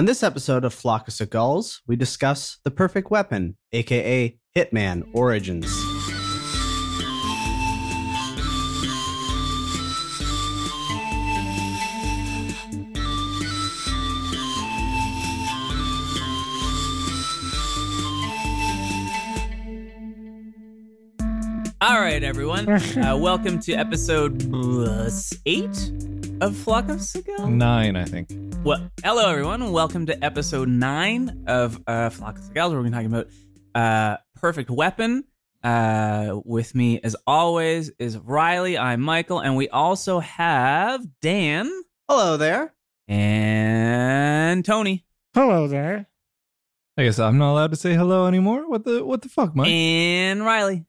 On this episode of Flock of Seagulls, we discuss the perfect weapon, aka Hitman Origins. All right, everyone. Uh, welcome to episode uh, eight of Flock of Seagulls. Nine, I think. Well, hello, everyone. Welcome to episode nine of uh, Flock of Seagulls. Where we're going to talk about uh, Perfect Weapon. Uh, with me, as always, is Riley. I'm Michael, and we also have Dan Hello there. and Tony Hello there. I guess I'm not allowed to say hello anymore. What the what the fuck, Mike? and Riley.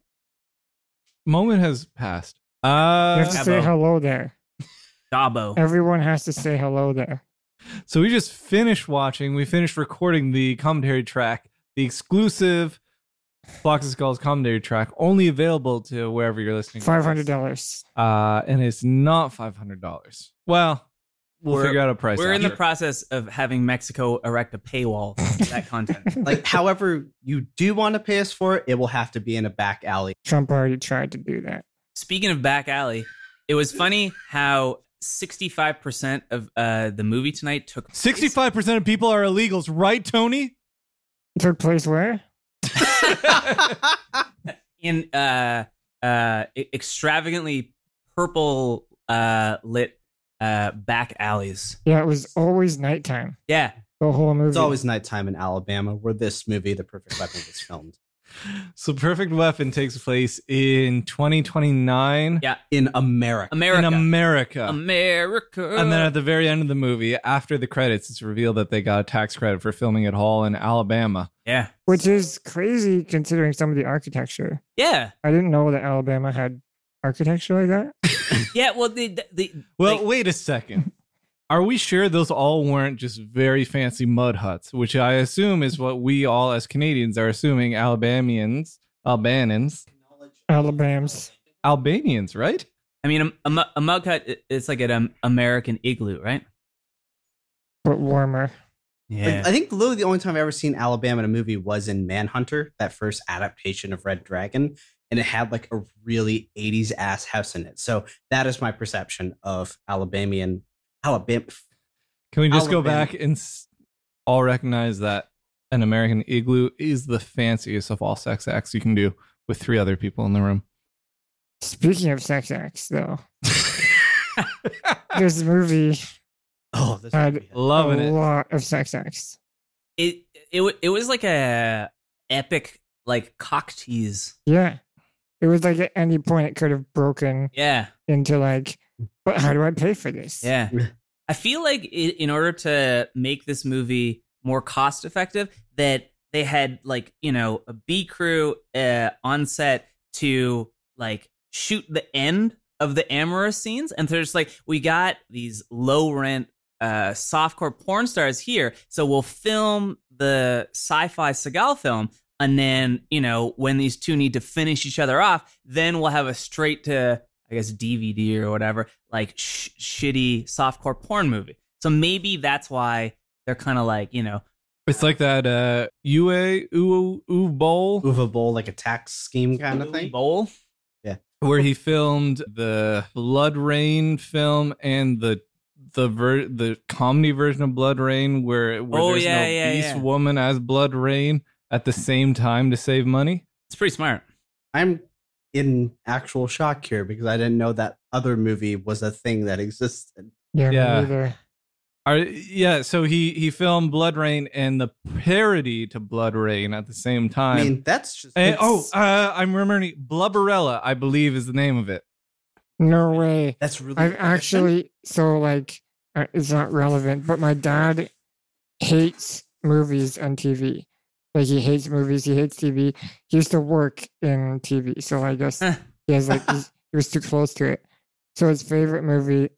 Moment has passed. You Uh, have to say Gabo. hello there. Dabo. Everyone has to say hello there. So we just finished watching. We finished recording the commentary track, the exclusive Flocks of Skulls commentary track, only available to wherever you're listening. to Five this. hundred dollars. Uh, and it's not five hundred dollars. Well, we'll We're- figure out a price. We're in the process of having Mexico erect a paywall to that content. Like, however you do want to pay us for it, it will have to be in a back alley. Trump already tried to do that. Speaking of back alley, it was funny how 65% of uh, the movie tonight took place- Sixty-five percent of people are illegals, right, Tony? It took place where? in uh, uh, extravagantly purple uh, lit uh, back alleys. Yeah, it was always nighttime. Yeah. The whole movie. It's always nighttime in Alabama, where this movie, The Perfect Weapon, was filmed. So, Perfect Weapon takes place in 2029 Yeah. In America. America. in America. America. And then at the very end of the movie, after the credits, it's revealed that they got a tax credit for filming it all in Alabama. yeah. which is crazy considering some of the architecture. Yeah. I didn't know that Alabama had architecture like that. Yeah. Well, the, the, the Well, like- wait a second. Are we sure those all weren't just very fancy mud huts, which I assume is what we all as Canadians are assuming Alabamians, Albanans, Alabams. Albanians, right? I mean, a, a, a mug hut, i- it's like an um, American igloo, right? But warmer. Like, I think literally the only time I've ever seen Alabama in a movie was in Manhunter, that first adaptation of Red Dragon, and it had like a really 80s ass house in it. So that is my perception of Alabamian Alabama. Can we just go back and s- all recognize that an American igloo is the fanciest of all sex acts you can do with three other people in the room? Speaking of sex acts, though, this movie Oh, this I'd movie. Loving a it. lot of sex acts. it it it was like a epic like cock tease. Yeah. It was like at any point it could have broken Yeah, into like, but how do I pay for this? yeah. I feel like in order to make this movie more cost effective, that they had like you know a B crew uh, on set to like shoot the end of the amorous scenes, and they're just like, we got these low rent uh, softcore porn stars here, so we'll film the sci-fi Seagal film, and then you know when these two need to finish each other off, then we'll have a straight to I guess DVD or whatever like sh- shitty softcore porn movie. So maybe that's why they're kind of like you know It's like that uh UA Ooh Ooh Bowl Uwe Boll, like a tax scheme kind of thing. bowl. Yeah. where he filmed the BloodRayne film and the the ver- the comedy version of BloodRayne where, where Oh, there's yeah, no yeah, beast yeah. woman as BloodRayne at the same time to save money. It's pretty smart. I'm in actual shock here because I didn't know that other movie was a thing that existed. Yeah, me Yeah. Are, yeah, so he he filmed BloodRayne and the parody to BloodRayne at the same time. I mean, that's just. And- oh, uh, I'm remembering Blubberella, I believe is the name of it. No way. that's really. I've actually, so like, uh, it's not relevant, but my dad hates movies on TV. Like, he hates movies, he hates TV. He used to work in TV, so I guess he has like, he's, he was too close to it. So his favorite movie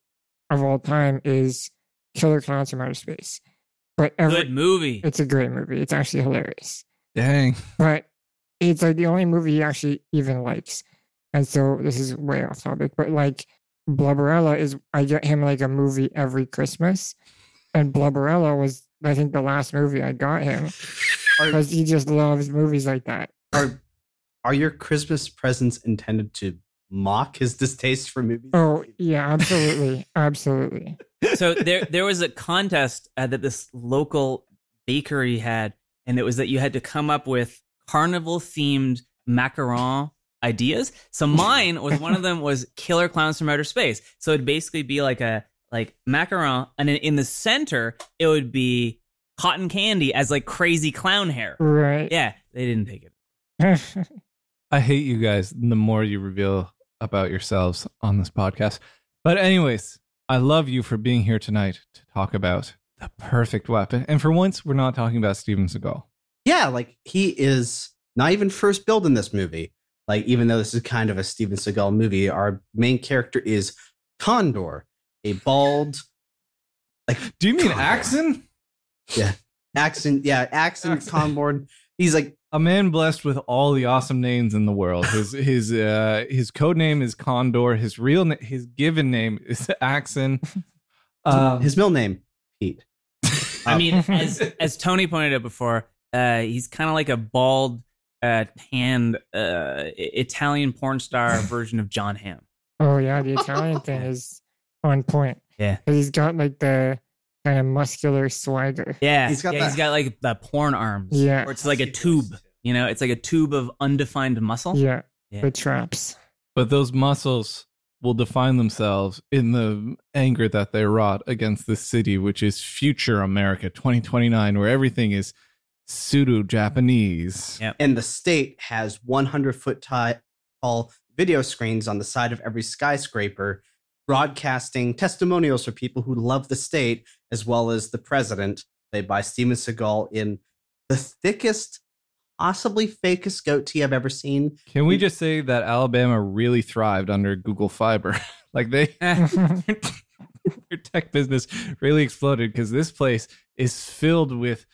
of all time is Killer Clowns from Outer Space. But every, Good movie. it's a great movie. It's actually hilarious. Dang. but it's like the only movie he actually even likes. And so this is way off topic, but like Blubberella is I get him like a movie every Christmas. And Blubberella was I think the last movie I got him Are, because he just loves movies like that. are are your Christmas presents intended to mock his distaste for movies? Oh yeah, absolutely, absolutely. so there there was a contest uh, that this local bakery had, and it was that you had to come up with carnival themed macaron ideas. So mine was one of them was Killer Clowns from Outer Space. So it'd basically be like a like macaron, and then in the center it would be cotton candy as like crazy clown hair. Right. Yeah, they didn't take it. I hate you guys the more you reveal about yourselves on this podcast. But, anyways, I love you for being here tonight to talk about the perfect weapon. And for once, we're not talking about Steven Seagal. Yeah, like he is not even first billed in this movie. Like, even though this is kind of a Steven Seagal movie, our main character is Condor, a bald, like Do you mean Condor. Axon? Accent, yeah, accent Accent. Condor. He's like, A man blessed with all the awesome names in the world. His his uh his code name is Condor. His real na- his given name is Axon. Um, his middle name, Pete. I Um, mean, as as Tony pointed out before, uh, he's kind of like a bald, uh, tanned uh, Italian porn star version of Jon Hamm. oh yeah, the Italian thing is on point. Yeah, he's got like the kind of muscular swagger. Yeah, He's got yeah, that- he's got like the porn arms. Yeah. or it's like a tube. You know, it's like a tube of undefined muscle. Yeah, Yeah. the traps. but those muscles will define themselves in the anger that they wrought against this city, which is future America 2029, where everything is pseudo Japanese. Yeah. and the state has 100 foot tall video screens on the side of every skyscraper broadcasting testimonials for people who love the state as well as the president played by steven seagal in the thickest possibly fakest goatee i've ever seen Can we just say that Alabama really thrived under Google Fiber? like they their tech business really exploded because this place is filled with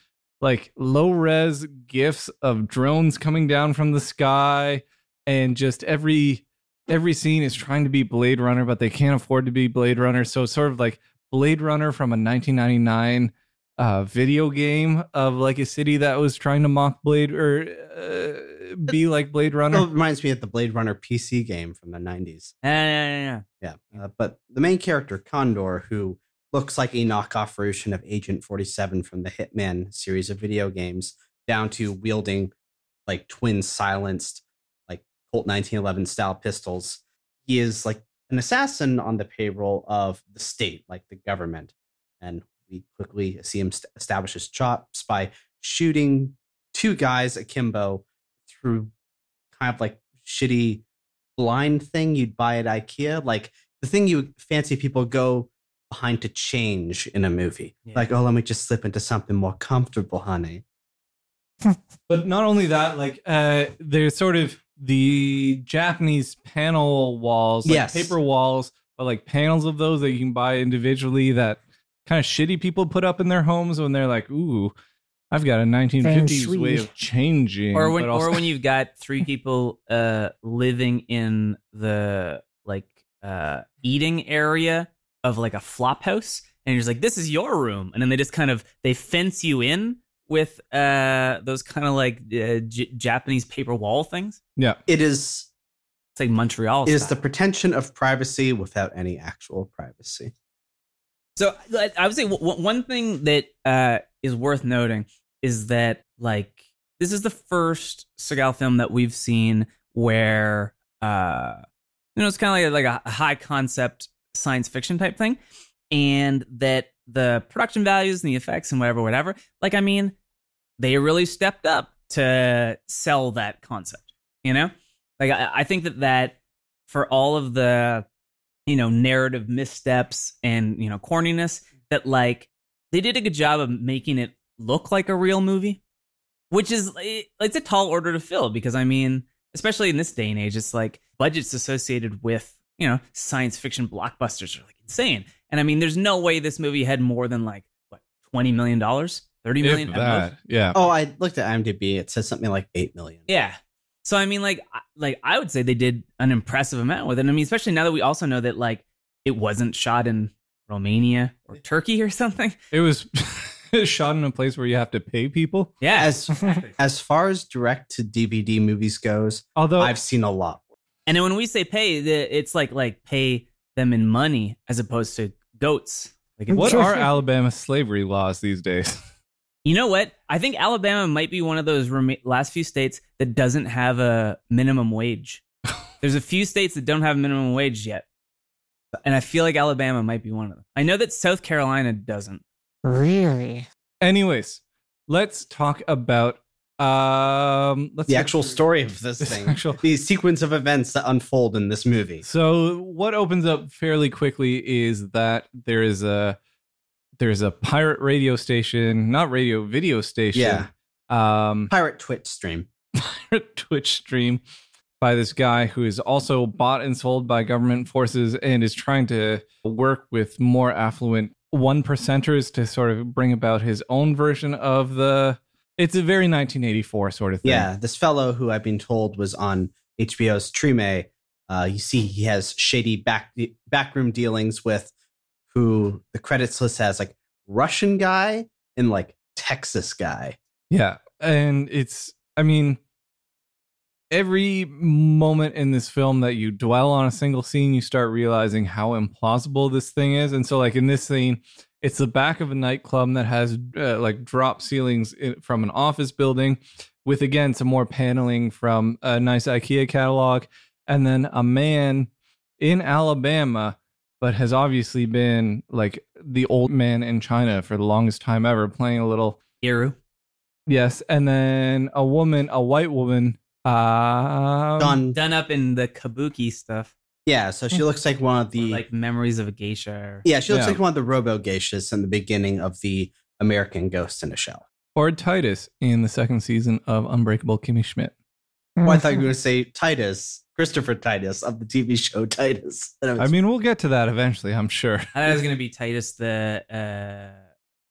like low res gifs of drones coming down from the sky and just every every scene is trying to be blade runner but they can't afford to be blade runner. So sort of like blade runner from a 1999 uh video game of like a city that was trying to mock blade or uh, be like blade runner. It reminds me of the blade runner pc game from the 90s yeah, yeah, yeah, Yeah, uh, but the main character Condor, who looks like a knockoff version of Agent Forty Seven from the Hitman series of video games, down to wielding like twin silenced, like Colt nineteen eleven style pistols. He is like an assassin on the payroll of the state, like the government, and we quickly see him st- establish his chops by shooting two guys akimbo through kind of like shitty blind thing you'd buy at IKEA, like the thing you fancy people go behind to change in a movie. Yeah. Like, oh, let me just slip into something more comfortable, honey. But not only that, like uh there's sort of the Japanese panel walls, like Yes. paper walls, but like panels of those that you can buy individually that kind of shitty people put up in their homes when they're like, ooh, I've got a 1950s way of changing. or when also- or when you've got three people uh living in the like uh eating area of like a flop house and you're just like this is your room and then they just kind of they fence you in with uh those kind of like uh, J- Japanese paper wall things yeah, It is it's like Montreal it is the pretension of privacy without any actual privacy. So I I would say w- w- one thing that uh, is worth noting is that like this is the first Seagal film that we've seen where uh, you know it's kind of like, like a high concept science fiction type thing, and that the production values and the effects and whatever, whatever. Like I mean, they really stepped up to sell that concept. You know, like I, I think that that for all of the you know narrative missteps and you know corniness that like they did a good job of making it look like a real movie which is eh, it's a tall order to fill because i mean especially in this day and age it's like budgets associated with you know science fiction blockbusters are like insane and i mean there's no way this movie had more than like what 20 million dollars 30 million if that, yeah. Oh, I looked at IMDb. It says something like eight million. Yeah. So I mean, like, I- like I would say they did an impressive amount with it. I mean, especially now that we also know that like it wasn't shot in Romania or Turkey or something. It was shot in a place where you have to pay people. Yeah. As as far as direct to DVD movies goes, Although I've seen a lot. and then when we say pay, it's like like pay them in money as opposed to goats. Like what are Alabama slavery laws these days? You know what? I think Alabama might be one of those rema- last few states that doesn't have a minimum wage. There's a few states that don't have a minimum wage yet. And I feel like Alabama might be one of them. I know that South Carolina doesn't. Really? Anyways, let's talk about um let's The actual story of this This thing, actual- the sequence of events that unfold in this movie. So what opens up fairly quickly is that there is a there's a pirate radio station, not radio, video station. Yeah. Um Pirate Twitch stream. pirate Twitch stream by this guy who is also bought and sold by government forces and is trying to work with more affluent one percenters to sort of bring about his own version of the it's a very 1984 sort of thing. Yeah, this fellow who I've been told was on HBO's Treme. Uh, you see, he has shady back backroom dealings with who the credits list has like Russian guy and like Texas guy. Yeah. And it's, I mean, every moment in this film that you dwell on a single scene, you start realizing how implausible this thing is. And so, like in this scene, it's the back of a nightclub that has uh, like drop ceilings in, from an office building with, again, some more paneling from a nice IKEA catalog. And then a man in Alabama, but has obviously been like the old man in China for the longest time ever, playing a little erhu. Yes, and then a woman, a white woman, um, Done. Done up in the kabuki stuff. Yeah, so she looks like one of or the like memories of a geisha. Or, yeah, she looks Yeah. like one of the Robo Geishas in the beginning of the American Ghost in a Shell. or Titus in the second season of Unbreakable Kimmy Schmidt. Oh, I thought you were going to say Titus, Christopher Titus of the TV show Titus. And I was- mean, we'll get to that eventually, I'm sure. I thought it was going to be Titus, the uh,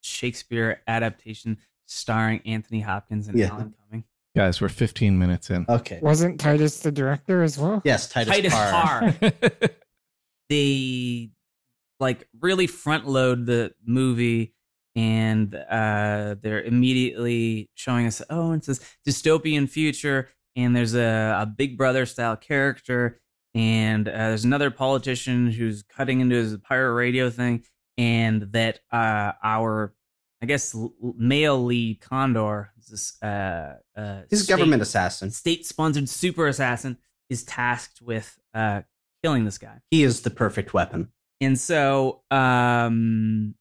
Shakespeare adaptation starring Anthony Hopkins and Yeah. Alan Cumming. Guys, we're 15 minutes in. okay. Wasn't Titus the director as well? Yes, Titus, Titus Parr. Parr. they like really front load the movie and uh they're immediately showing us oh it's this dystopian future and there's a, a big brother style character and uh, there's another politician who's cutting into his pirate radio thing and that uh our i guess male lead condor is this uh uh state- government assassin. state sponsored super assassin is tasked with uh killing this guy He is the perfect weapon. and so um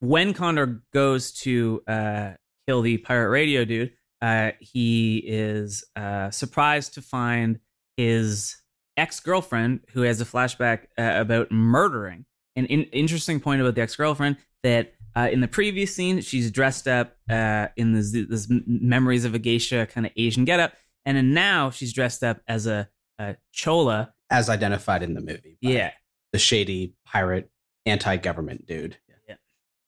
when condor goes to uh kill the pirate radio dude uh he is uh surprised to find his ex-girlfriend who has a flashback uh, about murdering an in- interesting point about the ex-girlfriend that uh, in the previous scene she's dressed up uh, in this, this memories of a geisha kind of asian getup and then now she's dressed up as a, a chola as identified in the movie. yeah The shady pirate anti-government dude. Yeah.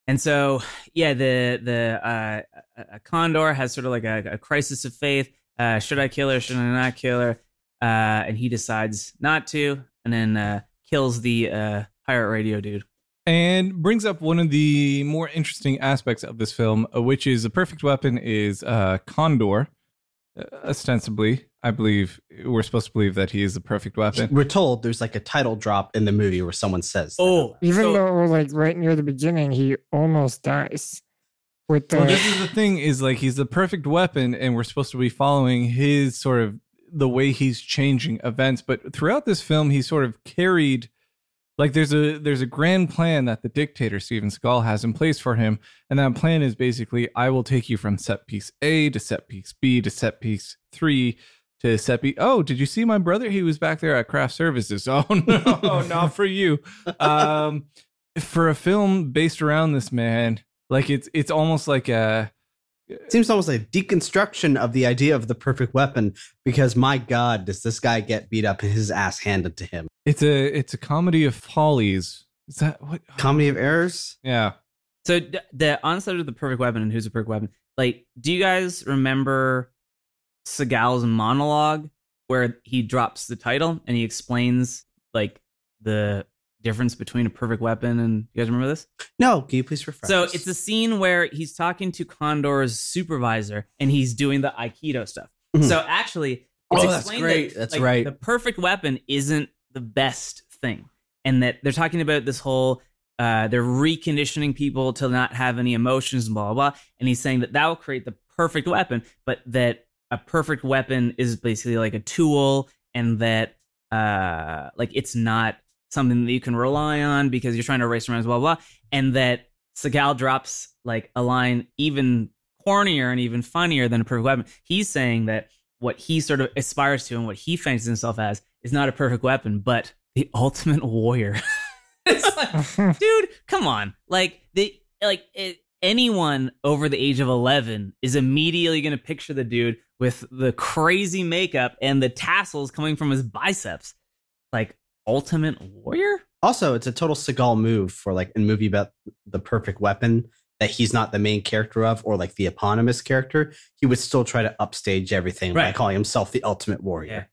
And so, yeah, the the uh, a- a Condor has sort of like a, a crisis of faith. Uh, should I kill her? Should I not kill her? Uh, and he decides not to, and then uh, kills the uh, pirate radio dude. and brings up one of the more interesting aspects of this film, uh, which is the perfect weapon is uh, Condor. Uh, ostensibly, I believe we're supposed to believe that he is the perfect weapon. We're told there's like a title drop in the movie where someone says, that. Oh, Even so- though, like, right near the beginning, he almost dies. Well, this is the thing: is like he's the perfect weapon, and we're supposed to be following his sort of the way he's changing events. But throughout this film, he's sort of carried like there's a there's a grand plan that the dictator Steven Seagal has in place for him, and that plan is basically I will take you from set piece A to set piece B to set piece three to set piece. Oh, did you see my brother? He was back there at craft services. Oh no, not for you. Um, for a film based around this man, like it's it's almost like a It seems almost like a deconstruction of the idea of the perfect weapon because my God, does this guy get beat up and his ass handed to him? it's a it's a comedy of follies. Is that what? Comedy of errors? Yeah. So d- the onset of the perfect weapon and who's the perfect weapon. Like, do you guys remember Seagal's monologue where he drops the title and he explains like the difference between a perfect weapon and you guys remember this? No, can you please refresh? So it's a scene where he's talking to Condor's supervisor and he's doing the Aikido stuff. Mhm. So actually, it's Oh, that's great. that, That's like, right. The perfect weapon isn't the best thing, and that they're talking about this whole. Uh, they're reconditioning people to not have any emotions and blah blah blah. And he's saying that that will create the perfect weapon, but that a perfect weapon is basically like a tool, and that uh, like it's not something that you can rely on because you're trying to race around blah blah. blah. And that Seagal drops like a line even cornier and even funnier than a perfect weapon. He's saying that what he sort of aspires to and what he fancies himself as is not a perfect weapon, but the ultimate warrior. it's like, dude, come on. Like the like it, anyone over the age of 11 is immediately going to picture the dude with the crazy makeup and the tassels coming from his biceps. Like ultimate warrior? also it's a total Seagal move for like a movie about the perfect weapon that he's not the main character of or like the eponymous character. He would still try to upstage everything by calling himself the ultimate warrior.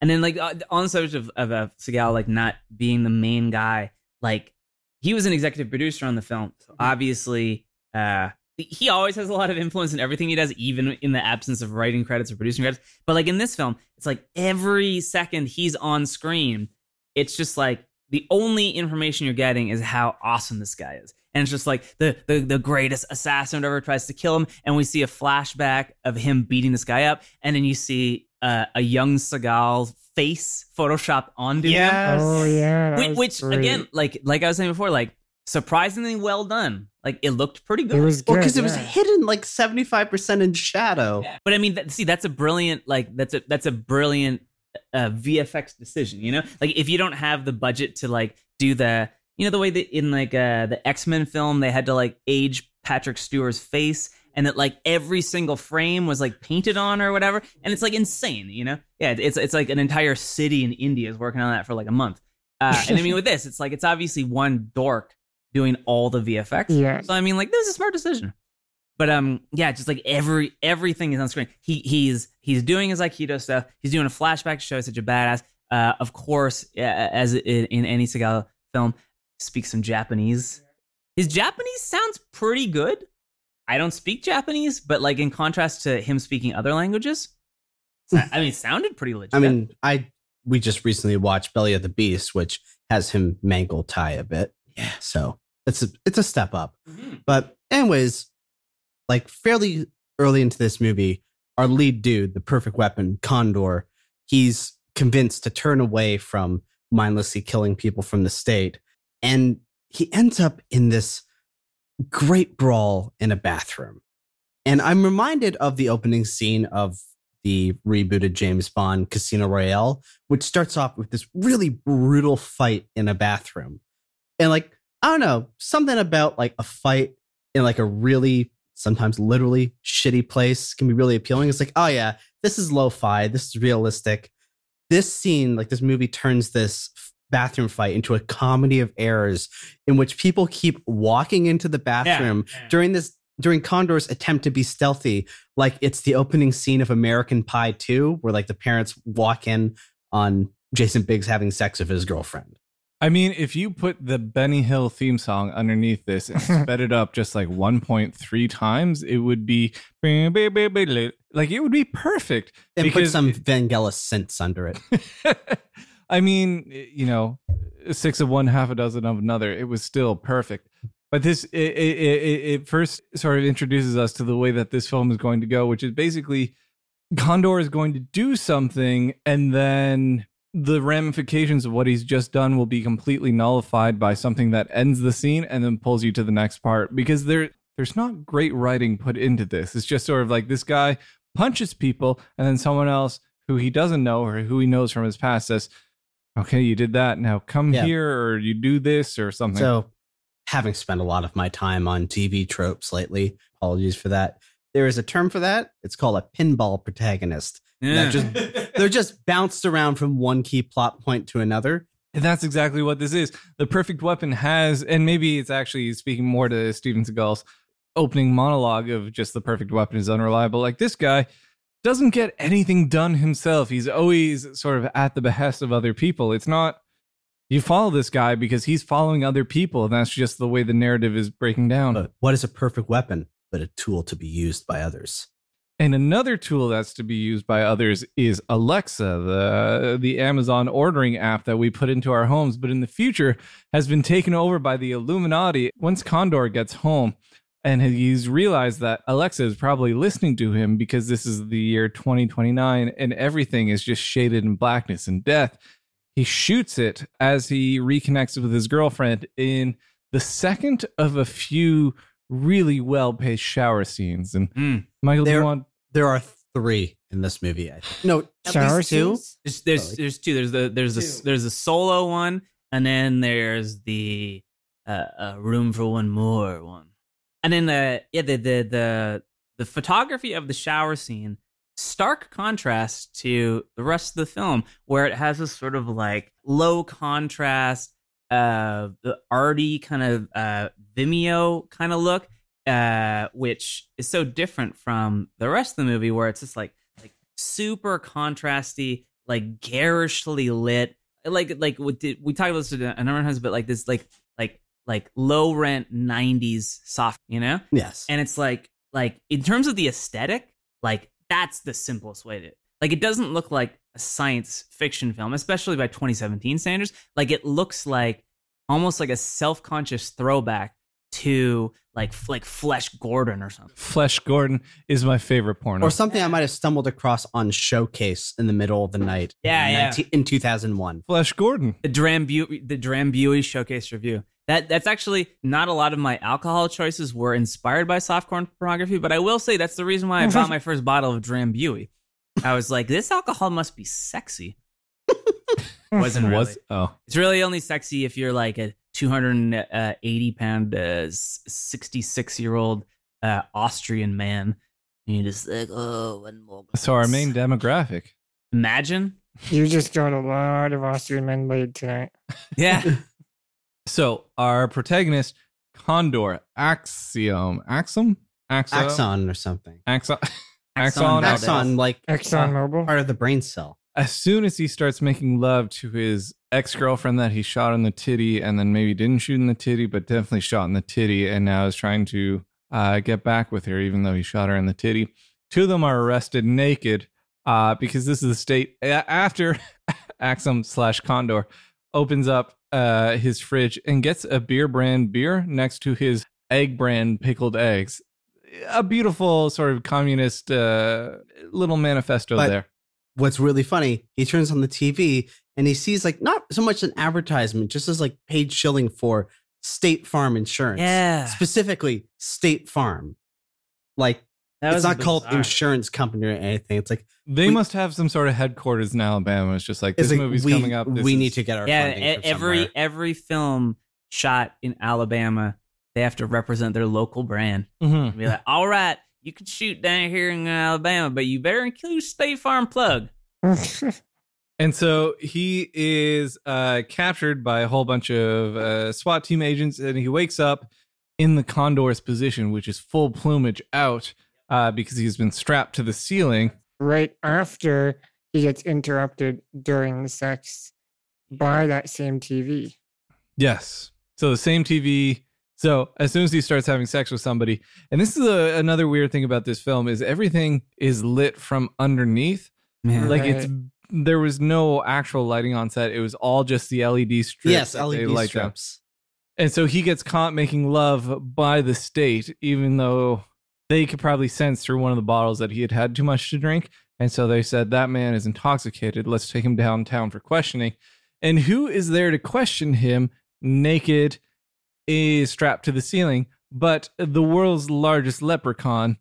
And then like uh, on the subject of, of uh, Seagal like not being the main guy, like he was an executive producer on the film. So obviously, uh, he always has a lot of influence in everything he does, even in the absence of writing credits or producing credits. But like in this film, it's like every second he's on screen, it's just like the only information you're getting is how awesome this guy is. And it's just like the, the the greatest assassin ever tries to kill him, and we see a flashback of him beating this guy up, and then you see uh, a young Seagal face photoshopped onto him. Yes. Oh yeah, Which, which again, like like I was saying before, like surprisingly well done. Like it looked pretty good. it was good. Well, because it was hidden like 75% in shadow. But I mean, that, see, that's a brilliant like that's a that's a brilliant uh, VFX decision. You know, like if you don't have the budget to like do the you know the way that in like uh, the X Men film they had to like age Patrick Stewart's face. And that like every single frame was like painted on or whatever, and it's like insane, you know? Yeah, it's it's like an entire city in India is working on that for like a month. Uh, and I mean, with this, it's like it's obviously one dork doing all the VFX. Yeah. So I mean, like, this is a smart decision. But um, yeah, just like every everything is on screen. He he's he's doing his Aikido stuff. He's doing a flashback to show he's such a badass. Uh, of course, as in, any Seagal film, speaks some Japanese. His Japanese sounds pretty good. I don't speak Japanese, but like in contrast to him speaking other languages, I mean, it sounded pretty legit. I mean, I we just recently watched Belly of the Beast, which has him mangle Thai a bit. Yeah, so it's a it's a step up. Mhm. But anyways, like fairly early into this movie, our lead dude, the perfect weapon, Condor, he's convinced to turn away from mindlessly killing people from the state. And he ends up in this great brawl in a bathroom. And I'm reminded of the opening scene of the rebooted James Bond Casino Royale, which starts off with this really brutal fight in a bathroom. And like, I don't know, something about like a fight in like a really sometimes literally shitty place can be really appealing. It's like, oh yeah, this is lo-fi, this is realistic. This scene, like this movie turns this bathroom fight into a comedy of errors in which people keep walking into the bathroom Yeah. during this during Condor's attempt to be stealthy, like it's the opening scene of American Pie 2, where like the parents walk in on Jason Biggs having sex with his girlfriend. I mean, if you put the Benny Hill theme song underneath this and sped it up just like 1.3 times, it would be like it would be perfect. And put some Vangelis synths under it. I mean, you know, six of one, half a dozen of another. It was still perfect. But this, it, it, it, it first sort of introduces us to the way that this film is going to go, which is basically Condor is going to do something, and then the ramifications of what he's just done will be completely nullified by something that ends the scene and then pulls you to the next part. Because there, there's not great writing put into this. It's just sort of like this guy punches people, and then someone else who he doesn't know or who he knows from his past says, okay, you did that. Now come Yeah. here or you do this or something. So, having spent a lot of my time on TV tropes lately, apologies for that. There is a term for that. It's called a pinball protagonist. Yeah. That just they're just bounced around from one key plot point to another. and that's exactly what this is. The perfect weapon has, and maybe it's actually speaking more to Steven Seagal's opening monologue of just the perfect weapon is unreliable. Like this guy doesn't get anything done himself. He's always sort of at the behest of other people. It's not You follow this guy because he's following other people, and that's just the way the narrative is breaking down. But what is a perfect weapon but a tool to be used by others? And another tool that's to be used by others is Alexa, the the Amazon ordering app that we put into our homes, but in the future has been taken over by the Illuminati. Once Condor gets home and he's realized that Alexa is probably listening to him because this is the year 2029 and everything is just shaded in blackness and death. He shoots it as he reconnects with his girlfriend in the second of a few really well paced shower scenes. And Mm. Michael, do you There- want There are three in this movie. I think. No, at Shower least two. scenes? There's there's, like- there's two. There's the there's Two. a there's a solo one, and then there's the uh, uh room for one more one, and then the yeah the the the the photography of the shower scene stark contrast to the rest of the film where it has this sort of like low contrast uh the arty kind of uh vimeo kind of look uh which is so different from the rest of the movie where it's just like like super contrasty like garishly lit like like did we talked about this a number of times but like this like like like low rent 90s soft you know Yes. and it's like like in terms of the aesthetic like that's the simplest way to like it doesn't look like a science fiction film especially by 2017 standards like it looks like almost like a self-conscious throwback to like like flesh gordon or something Flesh Gordon is my favorite porno. or something I might have stumbled across on Showcase in the middle of the night. Yeah, in yeah. 19 in 2001. Flesh Gordon. the Drambu the Drambuie showcase review. That that's actually not a lot of my alcohol choices were inspired by softcore pornography, but I will say that's the reason why I bought my first bottle of Drambuie. I was like, this alcohol must be sexy. Wasn't really. Was oh It's really only sexy if you're like a 280 pound, uh, 66 year old uh, Austrian man. And you're just like, oh, one more. so our main demographic. Imagine. You just got a lot of Austrian men laid tonight. Yeah. So our protagonist Condor Axiom Axum Axon Axon or something. Axon Axon Axon. Valdez. Like Exxon Mobil. part of the brain cell. As soon as he starts making love to his ex girlfriend that he shot in the titty and then maybe didn't shoot in the titty but definitely shot in the titty and now is trying to uh, get back with her even though he shot her in the titty. Two of them are arrested naked uh, because this is the state after Axum slash Condor opens up uh, his fridge and gets a beer brand beer next to his egg brand pickled eggs. A beautiful sort of communist uh, little manifesto But- there. What's really funny, he turns on the TV and he sees like not so much an advertisement, just as like paid shilling for State Farm insurance. Yeah. Specifically, State Farm. Like That it's was not called insurance company or anything. It's like They We- must have some sort of headquarters in Alabama. It's just like this like movie's we, coming up. This we is- need to get our yeah funding every somewhere. every film shot in alabama they have to represent their local brand Mhm. be like all right you can shoot down here in alabama but you better include state farm plug And so he is uh, captured by a whole bunch of uh, SWAT team agents, and he wakes up in the Condor's position, which is full plumage out uh, because he's been strapped to the ceiling. right after he gets interrupted during the sex by that same TV. Yes. So the same TV. So as soon as he starts having sex with somebody, and this is a, another weird thing about this film is everything is lit from underneath. Man. Like Right. it's there was no actual lighting on set. It was all just the LED strips. yes, LED light down. strips. And so he gets caught making love by the state, even though they could probably sense through one of the bottles that he had had too much to drink. And so they said, That man is intoxicated. Let's take him downtown for questioning. And who is there to question him naked, is strapped to the ceiling, but the world's largest leprechaun,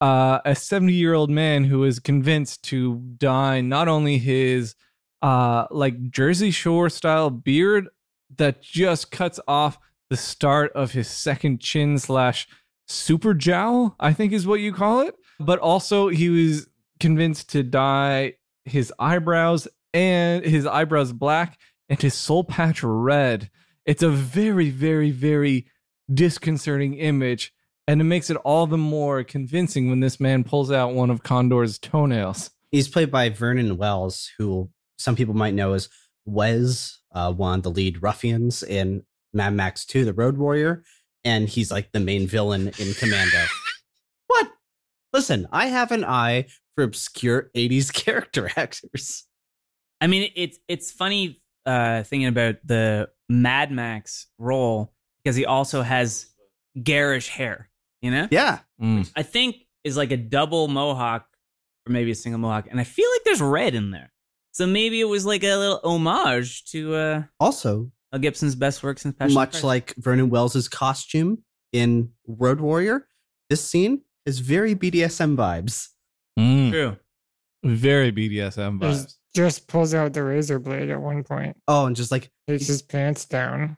uh, a 70 year old man who is convinced to dye not only his uh, like Jersey Shore style beard that just cuts off the start of his second chin slash super jowl, I think is what you call it. But also, he was convinced to dye his eyebrows and his eyebrows black and his soul patch red. It's a very, very, very disconcerting image. And it makes it all the more convincing when this man pulls out one of Condor's toenails. He's played by Vernon Wells, who some people might know as Wez, uh, one of the lead ruffians in Mad Max 2, The Road Warrior, and he's like the main villain in Commando. what? Listen, I have an eye for obscure 80s character actors. I mean, it's it's funny uh, thinking about the Mad Max role because he also has garish hair. You know, Yeah. Mm. I think is like a double mohawk or maybe a single mohawk, and I feel like there's red in there. So maybe it was like a little homage to uh, Also, Mel Gibson's best work since Passion much Christ. like Vernon Wells' costume in Road Warrior, this scene is very BDSM vibes. Mm. true. Very BDSM He vibes. Just pulls out the razor blade at one point, Oh, and just like, takes his pants down.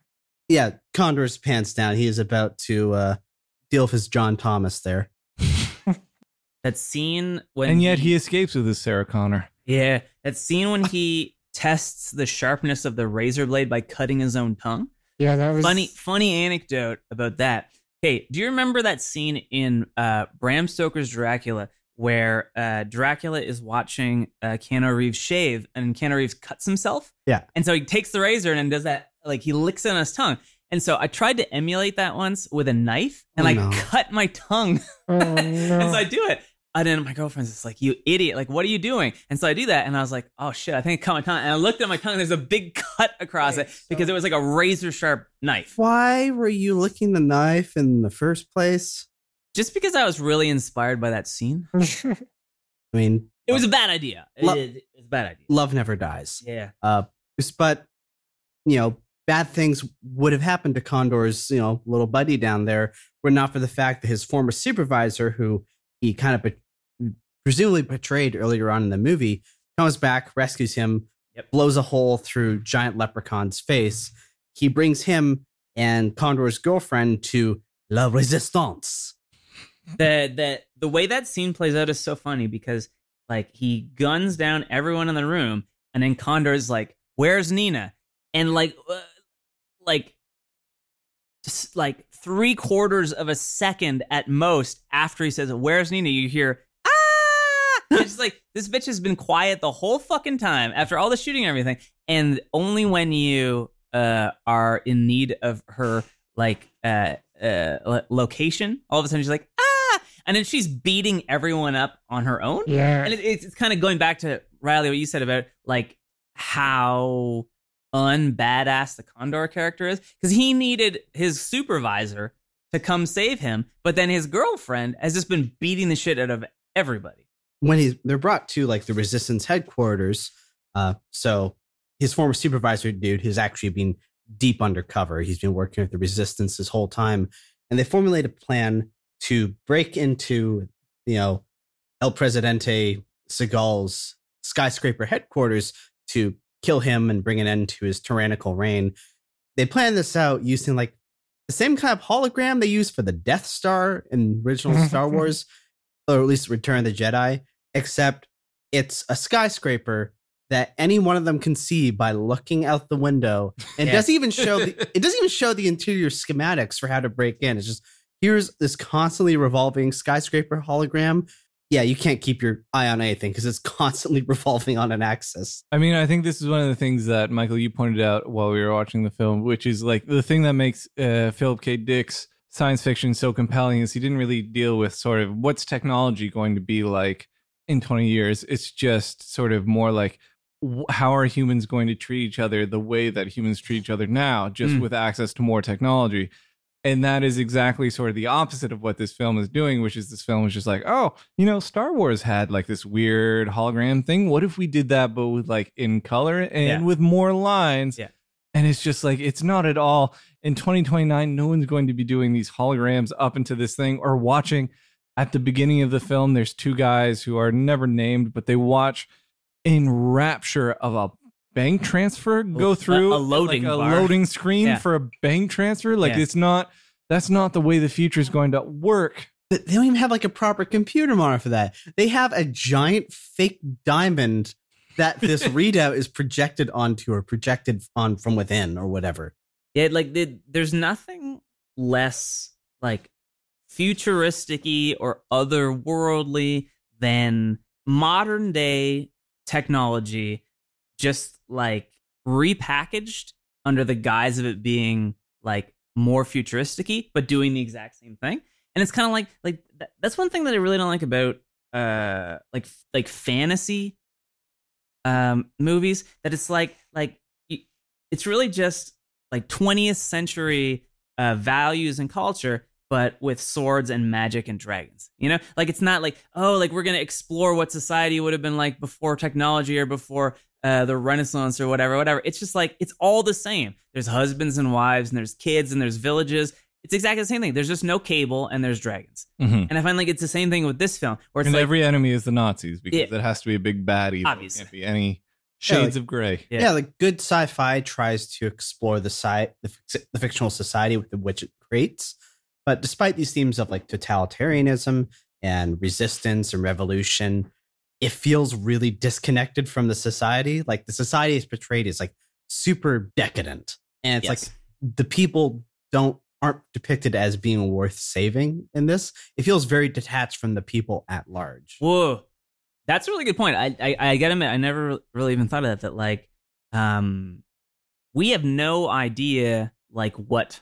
yeah, Condor's pants down. He is about to uh, deal with his John Thomas there. That scene when and yet he escapes with his Sarah Connor. yeah that scene when he tests the sharpness of the razor blade by cutting his own tongue. Yeah, that was funny funny anecdote about that. Hey, do you remember that scene in uh, Bram Stoker's Dracula where uh, Dracula is watching uh, Keanu Reeves shave and Keanu Reeves cuts himself? Yeah. And so he takes the razor and does that, like he licks it on his tongue. And so I tried to emulate that once with a knife and Oh, I no. cut my tongue. Oh and so I do it. And then my girlfriend's just like, you idiot. Like, what are you doing? And so I do that. And I was like, oh shit, I think I cut my tongue. And I looked at my tongue and there's a big cut across it because it was like a razor sharp knife. Why were you licking the knife in the first place? Just because I was really inspired by that scene. I mean, It was a bad idea. It, it was a bad idea. love never dies. Yeah. Uh, but you know, bad things would have happened to Condor's you know little buddy down there were not for the fact that his former supervisor, who he kind of be- presumably betrayed earlier on in the movie, comes back, rescues him, Yep. blows a hole through giant leprechaun's face. He brings him and Condor's girlfriend to La Resistance. The the the way that scene plays out is so funny because like he guns down everyone in the room and then Condor is like, "Where's Nina?" And like uh, like just like three quarters of a second at most after he says, "Where's Nina?" You hear ah. It's like this bitch has been quiet the whole fucking time after all the shooting and everything, and only when you uh are in need of her like uh uh location, all of a sudden she's like ah, and then she's beating everyone up on her own. yeah, And it, it's, it's kind of going back to Riley, what you said about like how unbadass the Condor character is, because he needed his supervisor to come save him, but then his girlfriend has just been beating the shit out of everybody. when he's they're brought to like the resistance headquarters uh so his former supervisor dude has actually been deep undercover he's been working with the resistance this whole time and they formulate a plan to break into you know el presidente seagal's skyscraper headquarters to kill him and bring an end to his tyrannical reign they plan this out using like the same kind of hologram they used for the death star in original star wars or at least Return of the Jedi, except it's a skyscraper that any one of them can see by looking out the window. And Yes. doesn't even show the, it doesn't even show the interior schematics for how to break in. It's just here's this constantly revolving skyscraper hologram. Yeah, you can't keep your eye on anything because it's constantly revolving on an axis. I mean, I think this is one of the things that Michael you pointed out while we were watching the film, which is like the thing that makes uh, Philip K. Dick's science fiction so compelling is he didn't really deal with sort of what's technology going to be like in 20 years. It's just sort of more like how are humans going to treat each other the way that humans treat each other now, just Mm. with access to more technology. And that is exactly sort of the opposite of what this film is doing, which is this film is just like, oh, you know, Star Wars had like this weird hologram thing. What if we did that, but with like in color and Yeah. with more lines? Yeah. And it's just like, it's not at all. In 2029, no one's going to be doing these holograms up into this thing or watching at the beginning of the film. There's two guys who are never named, but they watch in rapture of a bank transfer go through a loading like a bar. loading screen Yeah. for a bank transfer. Like Yeah. it's not that's not the way the future is going to work. But They don't even have like a proper computer monitor for that. They have a giant fake diamond that this readout is projected onto or projected on from within or whatever. Yeah, like the, there's nothing less like futuristic or otherworldly than modern day technology just like repackaged under the guise of it being like more futuristic but doing the exact same thing. And it's kind of like like that, that's one thing that I really don't like about uh like like fantasy um movies that it's like like it's really just like 20th century uh values and culture but with swords and magic and dragons. You know, like it's not like oh, like we're gonna explore what society would have been like before technology or before uh, the Renaissance or whatever, whatever. It's just like it's all the same. There's husbands and wives, and there's kids, and there's villages. It's exactly the same thing. There's just no cable, and there's dragons. Mhm. And I find like it's the same thing with this film, where it's And like every enemy is the Nazis because Yeah. it has to be a big baddie. There Obviously. can't be any Yeah, shades like- of gray. Yeah. Yeah. like good sci-fi tries to explore the sci- the, the fictional society with which it creates. But despite these themes of like totalitarianism and resistance and revolution, it feels really disconnected from the society. Like the society is portrayed as like super decadent, and it's Yes. like the people don't aren't depicted as being worth saving in this. It feels very detached from the people at large. Whoa, that's a really good point. I I, I gotta admit, I never really even thought of that. That like, um, we have no idea like what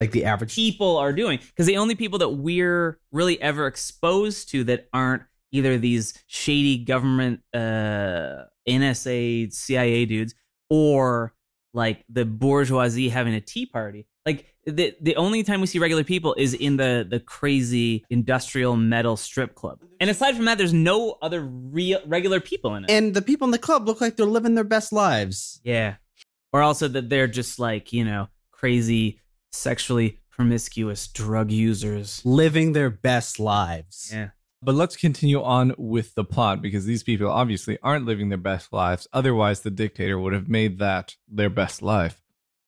Like the average people are doing because the only people that we're really ever exposed to that aren't either these shady government uh NSA CIA dudes or like the bourgeoisie having a tea party. Like the the only time we see regular people is in the the crazy industrial metal strip club. And aside from that there's no other real regular people in it. And the people in the club look like they're living their best lives. yeah. Or also that they're just like you know crazy sexually promiscuous drug users. Living their best lives. yeah But let's continue on with the plot because these people obviously aren't living their best lives. Otherwise, the dictator would have made that their best life.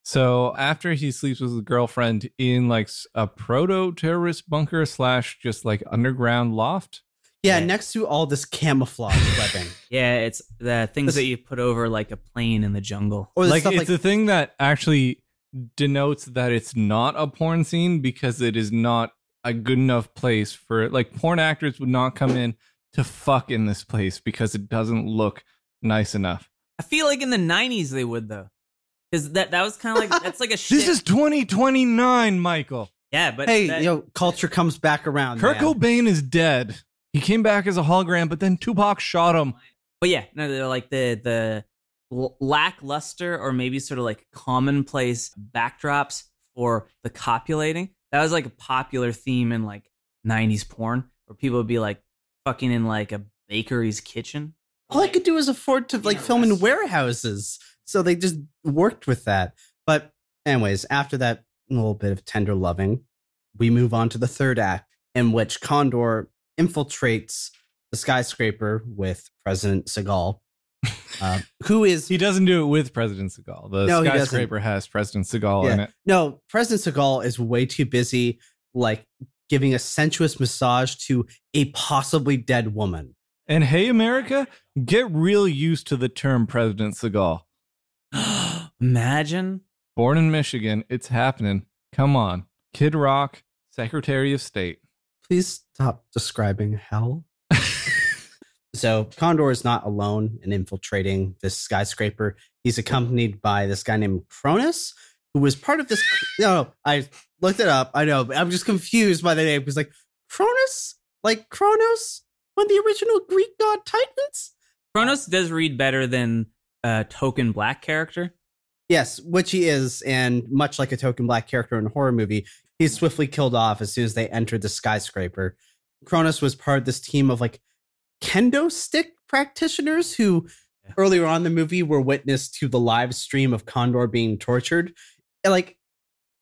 So after he sleeps with his girlfriend in like a proto terrorist bunker slash just like underground loft. Yeah, Yeah. next to all this camouflage webbing. Yeah, it's the things This- that you put over like a plane in the jungle. Or the like stuff it's like a thing that actually denotes that it's not a porn scene because it is not a good enough place for like porn actors would not come in to fuck in this place because it doesn't look nice enough. I feel like in the '90s they would though, because that that was kind of like that's like a shit. This is 2029, Michael. yeah, but hey, that- you know, culture comes back around. Kurt man. Cobain is dead. He came back as a hologram, but then Tupac shot him. but yeah, no, they're like the the lackluster or maybe sort of like commonplace backdrops for the copulating. That was like a popular theme in like '90s porn, where people would be like fucking in like a bakery's kitchen. All I could do was afford to like film in warehouses, so they just worked with that. But anyways, after that little bit of tender loving, we move on to the third act, in which Condor infiltrates the skyscraper with President Seagal, uh, who is He doesn't do it with President Seagal. The No, skyscraper has President Seagal in it. No, President Seagal is way too busy, like giving a sensuous massage to a possibly dead woman. And hey, America, get real used to the term President Seagal. Imagine Born in Michigan, it's happening. Come on. Kid Rock, Secretary of State. Please stop describing hell. So Condor is not alone in infiltrating this skyscraper. He's accompanied by this guy named Cronus, who was part of this. No, I looked it up. I know, but I'm just confused by the name. Because like Cronus, like Kronos, one of the original Greek god Titans. Kronos does read better than uh, a token black character. Yes, which he is, and much like a token black character in a horror movie, he's swiftly killed off as soon as they entered the skyscraper. Cronus was part of this team of like kendo stick practitioners who Yeah. earlier on in the movie were witness to the live stream of Condor being tortured. Like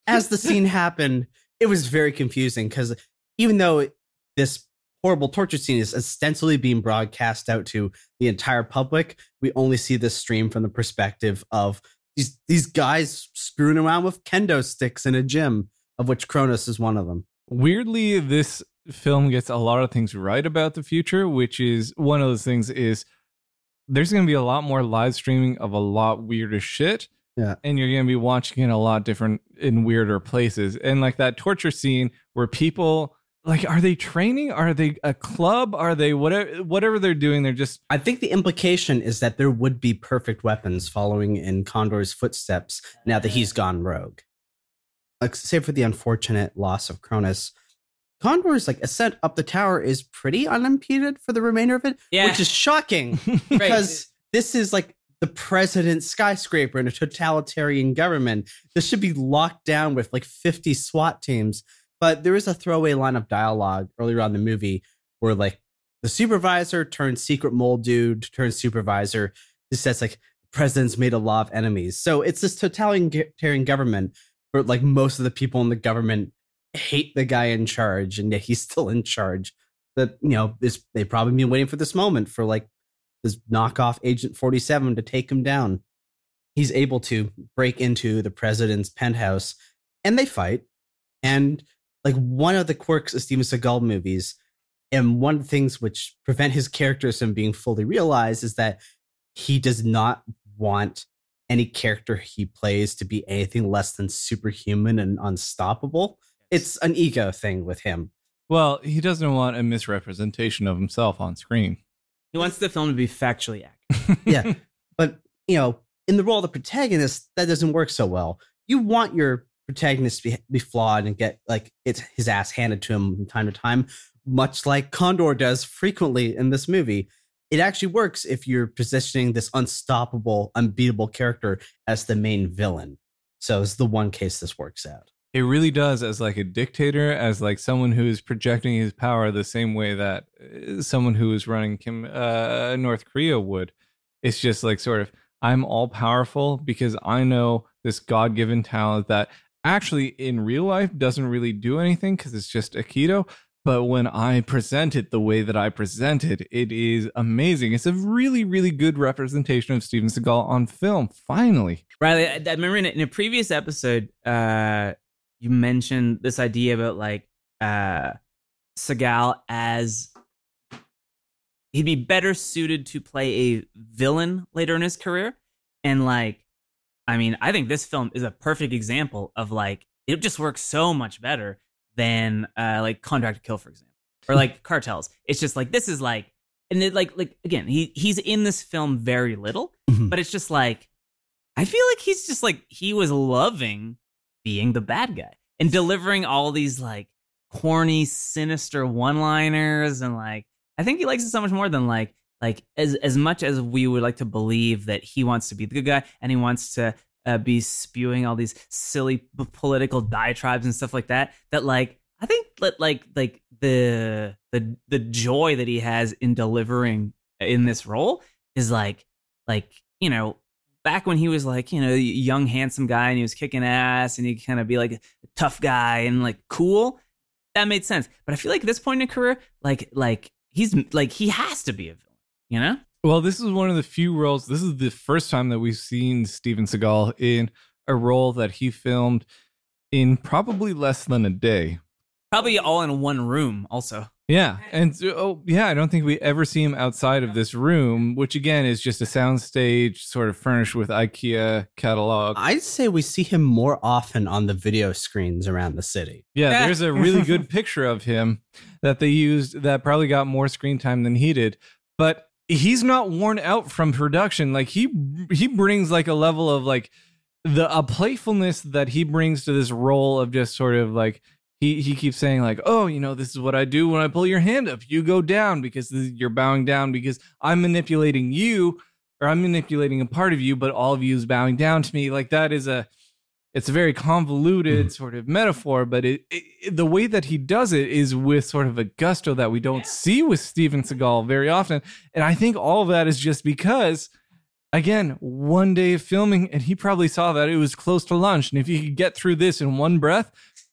as the scene happened, it was very confusing because even though this horrible torture scene is ostensibly being broadcast out to the entire public, we only see this stream from the perspective of these these guys screwing around with kendo sticks in a gym, of which Cronus is one of them. Weirdly, this film gets a lot of things right about the future, which is one of those things is there's going to be a lot more live streaming of a lot weirder shit. Yeah. And you're going to be watching it a lot different in weirder places. And like that torture scene where people like are they training? Are they a club? Are they whatever whatever they're doing? They're just I think the implication is that there would be perfect weapons following in Condor's footsteps now that he's gone rogue. Like, save for the unfortunate loss of Cronus, Condor's like ascent up the tower is pretty unimpeded for the remainder of it, Yeah. which is shocking because this is like the president's skyscraper in a totalitarian government. This should be locked down with like 50 SWAT teams. But there is a throwaway line of dialogue earlier on in the movie where like the supervisor turns secret mole dude turns supervisor. This says like the president's made a law of enemies. So it's this totalitarian government where like most of the people in the government hate the guy in charge and yet he's still in charge. That you know, this they've probably been waiting for this moment for like this knockoff Agent 47 to take him down. He's able to break into the president's penthouse and they fight. And like one of the quirks of Steven Seagal movies, and one of the things which prevent his characters from being fully realized is that he does not want any character he plays to be anything less than superhuman and unstoppable. It's an ego thing with him. well, he doesn't want a misrepresentation of himself on screen. he wants the film to be factually accurate. Yeah. But, you know, in the role of the protagonist, that doesn't work so well. You want your protagonist to be, be flawed and get like it's his ass handed to him from time to time, much like Condor does frequently in this movie. It actually works if you're positioning this unstoppable, unbeatable character as the main villain. So it's the one case this works out. It really does as like a dictator, as like someone who is projecting his power the same way that uh, someone who is running Kim, uh, North Korea would. It's just like sort of I'm all powerful because I know this God given talent that actually in real life doesn't really do anything because it's just Aikido. But when I present it the way that I present it, it is amazing. It's a really, really good representation of Steven Seagal on film. Finally, Riley, I, I remember in a, in a previous episode, uh, you mentioned this idea about like uh, Seagal as he'd be better suited to play a villain later in his career, and like, I mean, I think this film is a perfect example of like it just works so much better than uh, like Contract to Kill, for example, or like Cartels. It's just like this is like, and it like like again, he he's in this film very little, Mhm. but it's just like I feel like he's just like he was loving being the bad guy and delivering all these like corny, sinister one-liners and like I think he likes it so much more than like like as as much as we would like to believe that he wants to be the good guy and he wants to uh, be spewing all these silly political diatribes and stuff like that. That like I think that like like the the the joy that he has in delivering in this role is like like you know back when he was like you know young handsome guy and he was kicking ass and he kind of be like a tough guy and like cool that made sense but i feel like at this point in his career like like he's like he has to be a villain you know Well, this is one of the few roles. This is the first time that we've seen Steven Seagal in a role that he filmed in probably less than a day. probably all in one room also Yeah, and oh yeah, I don't think we ever see him outside of this room, which again is just a soundstage sort of furnished with IKEA catalog. I'd say we see him more often on the video screens around the city. Yeah, Yeah. there's a really good picture of him that they used that probably got more screen time than he did. But he's not worn out from production. Like he he brings like a level of like the a playfulness that he brings to this role of just sort of like he he keeps saying like, "Oh, you know, this is what I do when I pull your hand up. You go down because this, you're bowing down because I'm manipulating you or I'm manipulating a part of you, but all of you is bowing down to me." Like that is a it's a very convoluted mm-hmm. sort of metaphor, but it, it, the way that he does it is with sort of a gusto that we don't see with Steven Seagal very often. And I think all of that is just because, again, one day of filming, and he probably saw that it was close to lunch. And if he could get through this in one breath,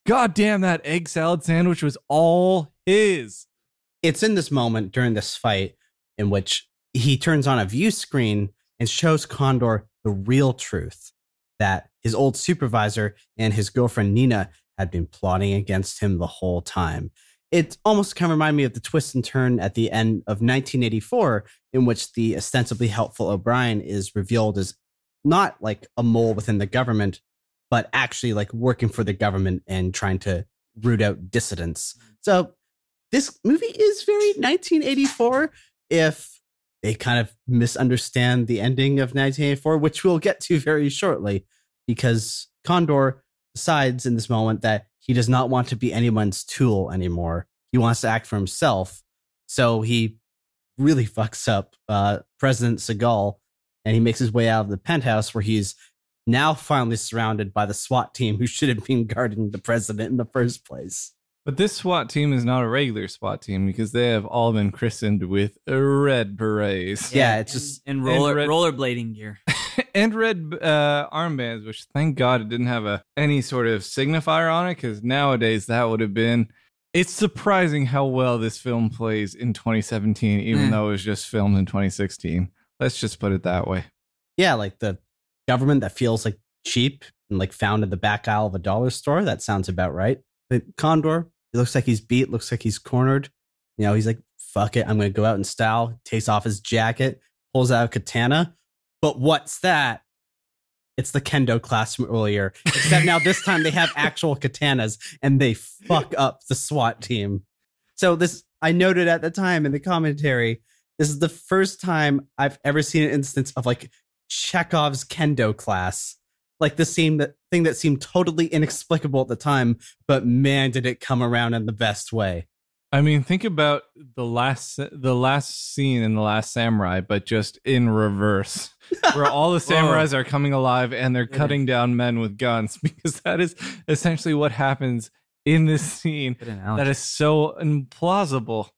god damn, that egg salad sandwich was all his. it's in this moment during this fight in which he turns on a view screen and shows Condor the real truth that his old supervisor and his girlfriend Nina had been plotting against him the whole time. It almost kind of reminded me of the twist and turn at the end of 1984, in which the ostensibly helpful O'Brien is revealed as not like a mole within the government, but actually like working for the government and trying to root out dissidents. So this movie is very 1984 if they kind of misunderstand the ending of 1984, which we'll get to very shortly, because Condor decides in this moment that he does not want to be anyone's tool anymore. He wants to act for himself. So he really fucks up uh, President Seagal and he makes his way out of the penthouse where he's now finally surrounded by the SWAT team who should have been guarding the president in the first place. But this SWAT team is not a regular SWAT team because they have all been christened with red berets Yeah, it's just and roller red- rollerblading gear. and red uh, armbands, which thank God it didn't have a any sort of signifier on it because nowadays that would have been. It's surprising how well this film plays in 2017, even Mm. though it was just filmed in 2016. Let's just put it that way. yeah, like the government that feels like cheap and like found in the back aisle of a dollar store. That sounds about right. But Condor, he looks like he's beat, looks like he's cornered. You know, he's like, fuck it, I'm gonna go out in style, takes off his jacket, pulls out a katana. But what's that? It's the kendo class from earlier. Except now this time they have actual katanas and they fuck up the SWAT team. So this I noted at the time in the commentary, this is the first time I've ever seen an instance of like Chekhov's kendo class. Like the same that thing that seemed totally inexplicable at the time, but man, did it come around in the best way. I mean, think about the last the last scene in the Last Samurai, but just in reverse, where all the samurais are coming alive and they're cutting down men with guns, because that is essentially what happens in this scene. That is so implausible.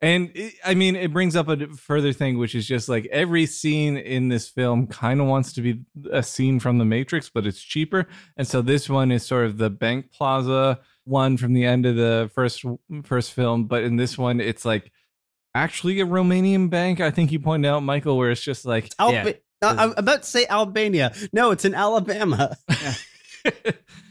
And it, I mean, it brings up a further thing, which is just like every scene in this film kind of wants to be a scene from The Matrix, but it's cheaper. And so this one is sort of the Bank Plaza one from the end of the first first film, but in this one, it's like actually a Romanian bank. I think you pointed out, Michael, where it's just like Alba- uh, I'm about to say Albania. No, it's in Alabama.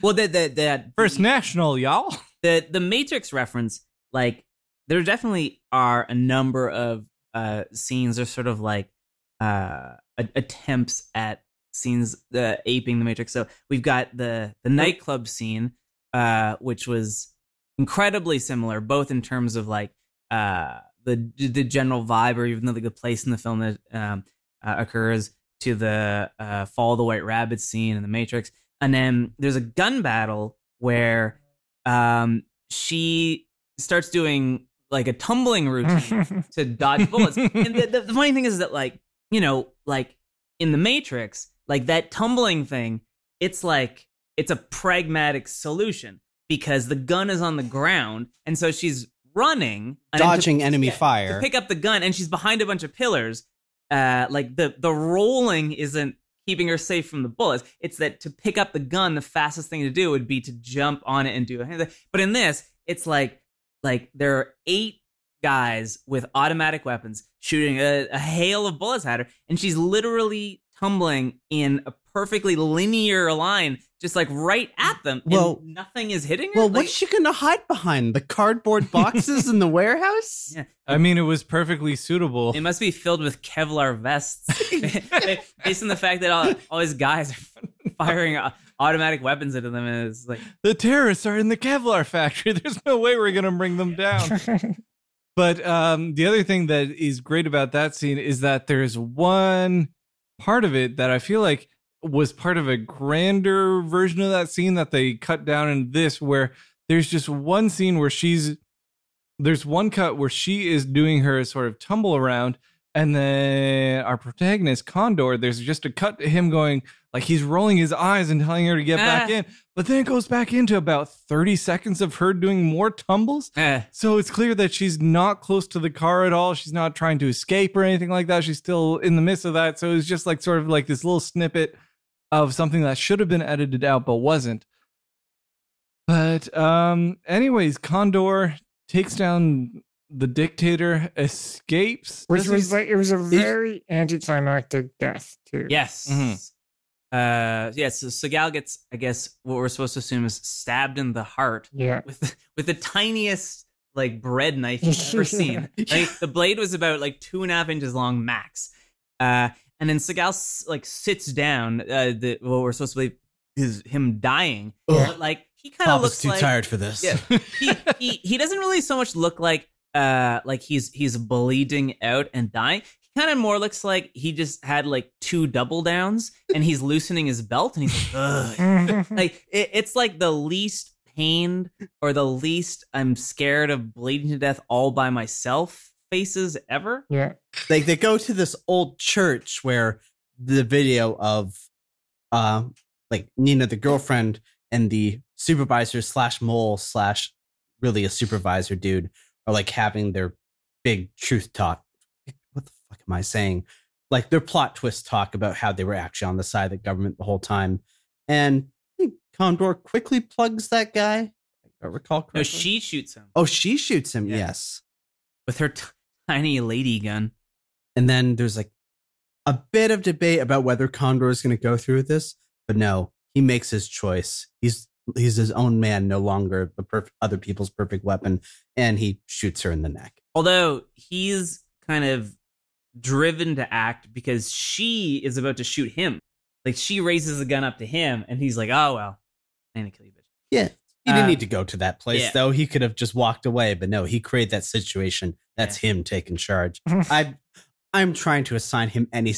well, that that that First National, y'all. the the Matrix reference, like there definitely are a number of uh scenes. Or sort of like uh a- attempts at scenes uh, aping the Matrix. So we've got the the nightclub scene, uh, which was incredibly similar, both in terms of like uh the the general vibe, or even the, like, the place in the film that um, uh, occurs to the uh, Follow the White Rabbit scene in the Matrix, and then there's a gun battle where um she starts doing like a tumbling routine to dodge bullets. and the, the, the funny thing is that like you know like in the Matrix, like that tumbling thing, it's like it's a pragmatic solution because the gun is on the ground, and so she's running, and to- Dodging enemy yeah, fire. to pick up the gun, and she's behind a bunch of pillars. Uh, like the the rolling isn't keeping her safe from the bullets. It's that to pick up the gun, the fastest thing to do would be to jump on it and do a But in this, it's like like there are eight guys with automatic weapons shooting a, a hail of bullets at her, and she's literally tumbling in a perfectly linear line, just like right at them. and Well- nothing is hitting her. Well, Like, what's she gonna hide behind? The cardboard boxes in the warehouse? Yeah. I mean, it was perfectly suitable. It must be filled with Kevlar vests, based on the fact that all, all these guys are firing automatic weapons into them, is like, The terrorists are in the Kevlar factory. There's no way we're to bring them down. But um, the other thing that is great about that scene is that there's one part of it that I feel like was part of a grander version of that scene that they cut down in this, where there's just one scene where she's there's one cut where she is doing her sort of tumble around, and then our protagonist Condor, there's just a cut to him going like he's rolling his eyes and telling her to get back Ah. in, but then it goes back into about 30 seconds of her doing more tumbles. eh. So it's clear that she's not close to the car at all. She's not trying to escape or anything like that. She's still in the midst of that. So it's just like sort of like this little snippet of something that should have been edited out but wasn't. But um anyways, Condor takes down the dictator, escapes. Which This was is- like it was a very anticlimactic death too. yes, Mhm. uh, yeah. So Seagal gets, I guess, what we're supposed to assume is stabbed in the heart Yeah. with with the tiniest like bread knife you've ever seen. Like the blade was about like two and a half inches long max. Uh, and then Seagal s- like sits down. Uh, the what we're supposed to believe is him dying, Ugh. but like he kind of looks too like tired for this. Yeah. he, he he doesn't really so much look like uh like he's he's bleeding out and dying. He kind of more looks like he just had like two double downs and he's loosening his belt and he's like, Ugh. like it, it's like the least pained or the least I'm scared of bleeding to death all by myself faces ever. yeah. like they go to this old church where the video of uh like Nina the girlfriend and the supervisor slash mole slash really a supervisor dude are like having their big truth talk. What the fuck am I saying? Like their plot twist talk about how they were actually on the side of the government the whole time. And I think Condor quickly plugs that guy. I recall correctly. No, she shoots him Oh, she shoots him, Yeah. yes. with her t- tiny lady gun. And then there's like a bit of debate about whether Condor is going to go through with this, but no, he makes his choice. He's he's his own man, no longer the perf- other people's perfect weapon, and he shoots her in the neck. Although he's kind of driven to act because she is about to shoot him. Like she raises a gun up to him, and he's like, "Oh well, I'm gonna kill you, bitch." Yeah, he didn't Uh, need to go to that place yeah. though. He could have just walked away, but no, he created that situation. That's him taking charge. I I'm trying to assign him any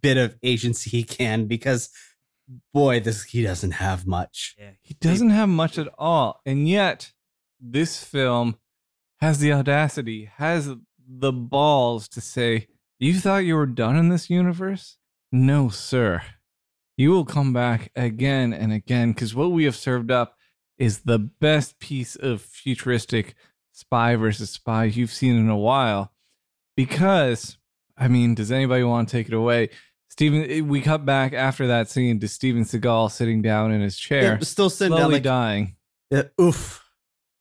bit of agency he can because boy, this he doesn't have much. Yeah, He doesn't have much at all. And yet, this film has the audacity, has the balls to say, You thought you were done in this universe? No, sir. You will come back again and again because what we have served up is the best piece of futuristic spy versus spy you've seen in a while. Because, I mean, does anybody want to take it away? Steven, we cut back after that scene to Steven Seagal sitting down in his chair Yeah, still sitting slowly down like dying. uh, oof.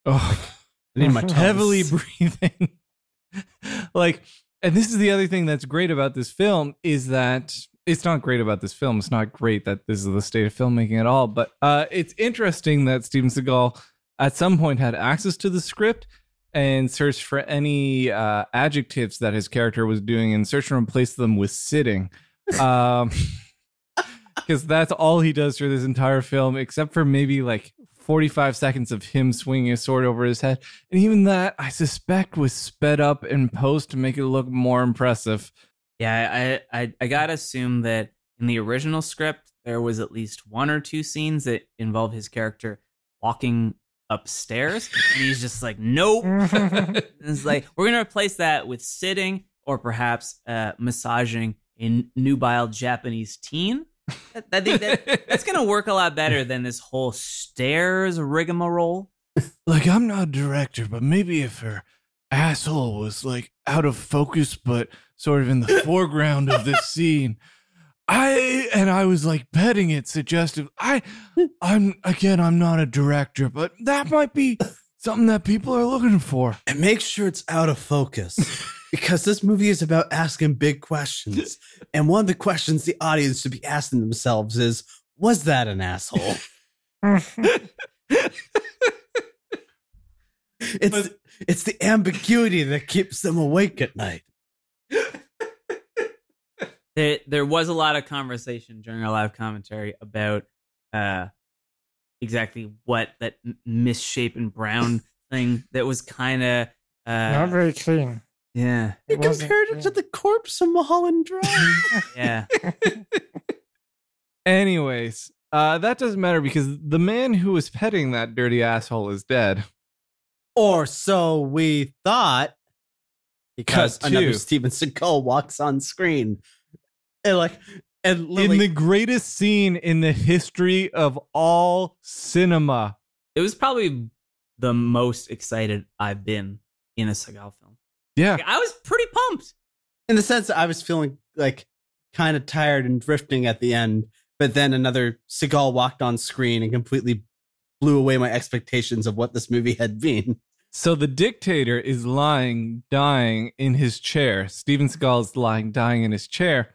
Oh, I need my Tums. heavily breathing. like, and this is the other thing that's great about this film is that it's not great about this film. It's not great that this is the state of filmmaking at all. But uh, it's interesting that Steven Seagal at some point had access to the script and searched for any uh, adjectives that his character was doing and searched and replaced them with sitting. Um, because that's all he does through this entire film, except for maybe like 45 seconds of him swinging a sword over his head. And even that, I suspect, was sped up in post to make it look more impressive. Yeah, I, I I gotta assume that in the original script there was at least one or two scenes that involve his character walking upstairs, and he's just like, nope. It's like we're gonna replace that with sitting or perhaps uh, massaging a nubile Japanese teen. I I think that that's gonna work a lot better than this whole stairs rigmarole. like, I'm not a director, but maybe if her asshole was like out of focus, but sort of in the foreground of this scene. I and I was like petting it, suggestive. I, I'm again, I'm not a director, but that might be something that people are looking for. and make sure it's out of focus because this movie is about asking big questions. And one of the questions the audience should be asking themselves is Was that an asshole? It's, it's the ambiguity that keeps them awake at night. there, there was a lot of conversation during our live commentary about uh exactly what that misshapen brown thing that was kind of uh Not very clean. Yeah You It compared it to the corpse of Mulholland Drive. yeah Anyways, uh, that doesn't matter because the man who was petting that dirty asshole is dead. or so we thought. Because Cut another two. Steven Seagal walks on screen. And like and in the greatest scene in the history of all cinema. it was probably the most excited i've been in a Seagal film Yeah. Like, i was pretty pumped in the sense that I was feeling like kind of tired and drifting at the end, but then another Seagal walked on screen and completely blew away my expectations of what this movie had been. So the dictator is lying, dying in his chair. Steven Seagal is lying, dying in his chair.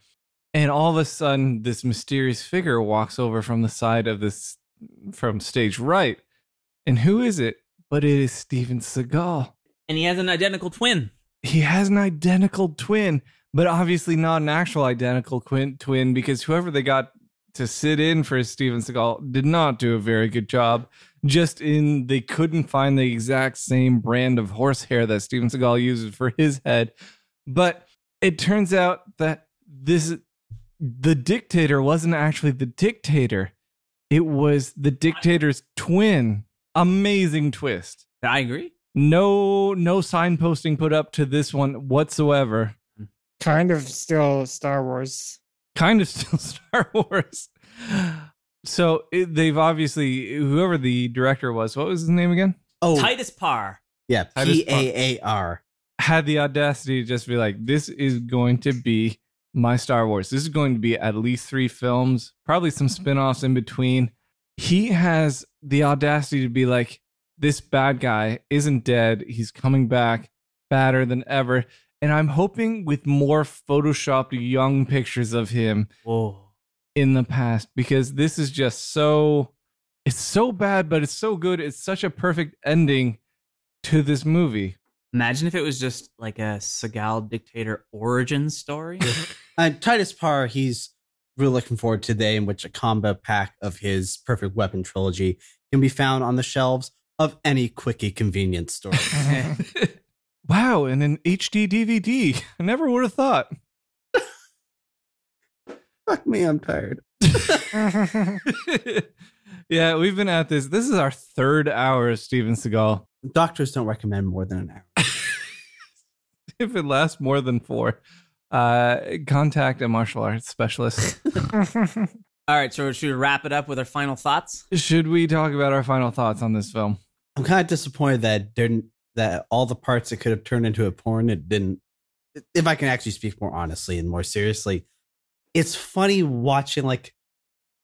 And all of a sudden, this mysterious figure walks over from the side of this, from stage right. And who is it? But it is Steven Seagal. and he has an identical twin He has an identical twin, but obviously not an actual identical twin, twin because whoever they got to sit in for Steven Seagal did not do a very good job just in they couldn't find the exact same brand of horsehair that Steven Seagal uses for his head. But it turns out that this the dictator wasn't actually the dictator. It was the dictator's twin. Amazing twist. I agree. No no signposting put up to this one whatsoever. kind of still Star Wars. kind of still Star Wars. So it, they've obviously whoever the director was, what was his name again? Oh, Titus Paar. yeah, Titus P A A R. Had the audacity to just be like, this is going to be my Star Wars. This is going to be at least three films, probably some spin-offs in between. He has the audacity to be like, this bad guy isn't dead. He's coming back badder than ever. And I'm hoping with more photoshopped young pictures of him Whoa. in the past because this is just so it's so bad but it's so good it's such a perfect ending to this movie Imagine if it was just like a Seagal dictator origin story. And Titus Paar, he's really looking forward to the day in which a combo pack of his Perfect Weapon trilogy can be found on the shelves of any quickie convenience store. wow and an hd dvd i never would have thought Fuck me, I'm tired. yeah we've been at this this is our third hour of steven seagal Doctors don't recommend more than an hour. if it lasts more than four uh contact a martial arts specialist All right, so should we wrap it up with our final thoughts? should we talk about our final thoughts on this film I'm kind of disappointed that didn't that all the parts that could have turned into a porn it didn't. If I can actually speak more honestly and more seriously, it's funny watching like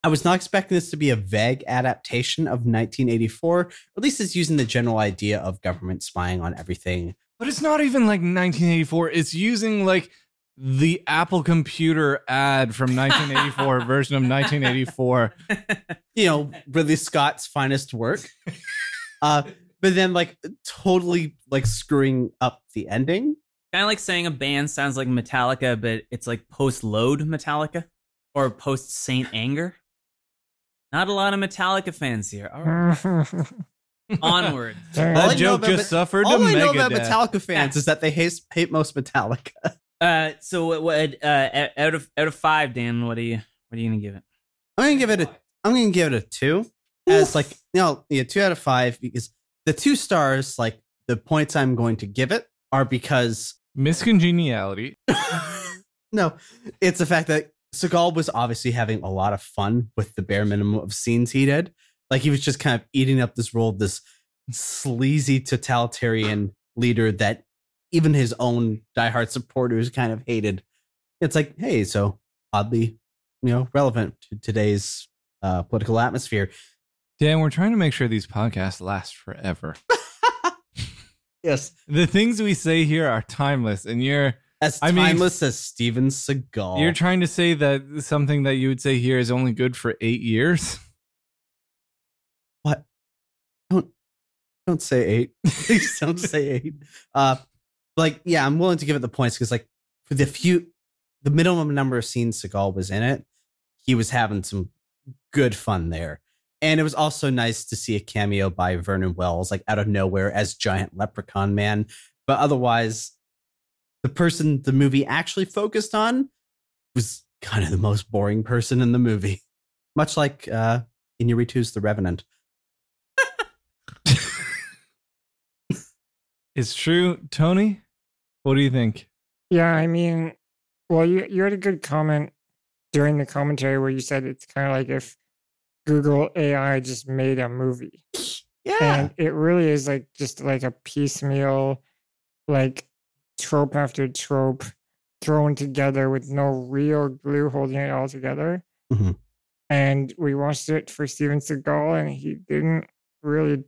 I was not expecting this to be a vague adaptation of 1984. At least it's using the general idea of government spying on everything. But it's not even like 1984. It's using like the Apple computer ad from 1984 version of 1984. You know, Ridley Scott's finest work. Uh, but then like totally like screwing up the ending. Kind of like saying a band sounds like Metallica, but it's like post load Metallica or post Saint Anger. Not a lot of Metallica fans here. All right, onward. I That know joke about just Met- suffered All a I know about Megadeth. Metallica fans is that they hate, hate most Metallica. Uh, so what? what uh, out of out of five, Dan, what are you what are you gonna give it? I'm gonna give it a. I'm gonna give it a two. As like you know, yeah, two out of five because the two stars, like the points I'm going to give it, are because Miss Congeniality. no, it's the fact that Seagal was obviously having a lot of fun with the bare minimum of scenes he did. Like he was just kind of eating up this role of this sleazy totalitarian leader that even his own diehard supporters kind of hated. It's like, hey, so oddly, you know, relevant to today's uh, political atmosphere. Dan, we're trying to make sure these podcasts last forever. Yes, The things we say here are timeless, and you're as I mean- timeless as Steven Seagal. you're trying to say that something that you would say here is only good for eight years. what? Don't don't say eight. Please don't say eight. Uh, like yeah, I'm willing to give it the points because like for the few, the minimum number of scenes Seagal was in it, he was having some good fun there. And it was also nice to see a cameo by Vernon Wells, like out of nowhere as giant leprechaun man. But otherwise, the person the movie actually focused on was kind of the most boring person in the movie. Much like uh Inarritu's The Revenant. It's true, Tony. What do you think? yeah, I mean, well, you you had a good comment during the commentary where you said it's kind of like if Google AI just made a movie. Yeah. and it really is like just like a piecemeal like trope after trope thrown together with no real glue holding it all together Mhm. and we watched it for steven seagal and he didn't really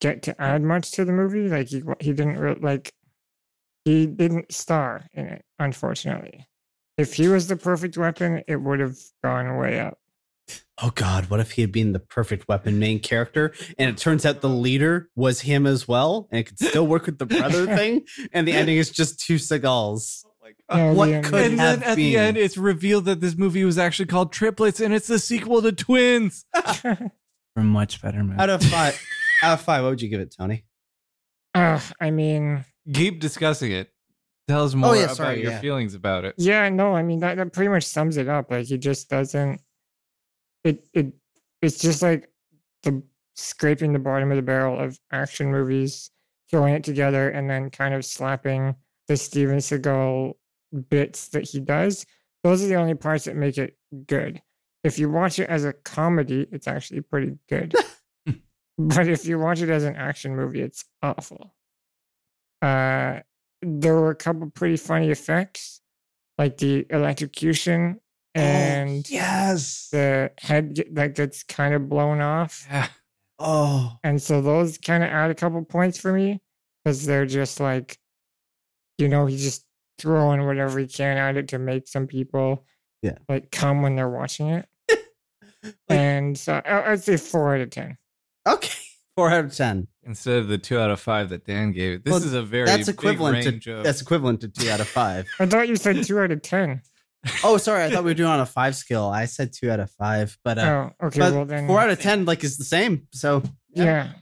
get to add much to the movie like he he didn't really like he didn't star in it unfortunately if he was the perfect weapon it would have gone way up oh God, what if he had been the perfect weapon main character and it turns out the leader was him as well and it could still work with the brother thing and the ending is just two Seagals. Yeah, what the end- could and have then at been? the end, it's revealed that this movie was actually called Triplets, and it's the sequel to Twins. a much better movie. Out of five, out of five, what would you give it, Tony? Uh, I mean, Keep discussing it. Tell us more yeah, about sorry, your yeah. feelings about it. yeah, no, I mean that, that pretty much sums it up. Like he just doesn't. It it it's just like the scraping the bottom of the barrel of action movies, throwing it together, and then kind of slapping the Steven Seagal bits that he does. Those are the only parts that make it good. If you watch it as a comedy, it's actually pretty good. but if you watch it as an action movie, it's awful. Uh, there were a couple pretty funny effects, like the electrocution Oh, and yes. the head that gets kind of blown off. Yeah. Oh, And so those kind of add a couple points for me because they're just like, you know, he's just throwing whatever he can at it to make some people Yeah. like come when they're watching it. Like- and so I- I'd say four out of 10. okay. Four out of ten. Instead of the two out of five that Dan gave this Well, is a very That's big equivalent range to of. that's equivalent to two out of five. I thought you said two out of 10. oh, sorry, I thought we were doing on a five scale. I said two out of five, but uh, oh, okay. but well, then. four out of ten like is the same. So Yeah.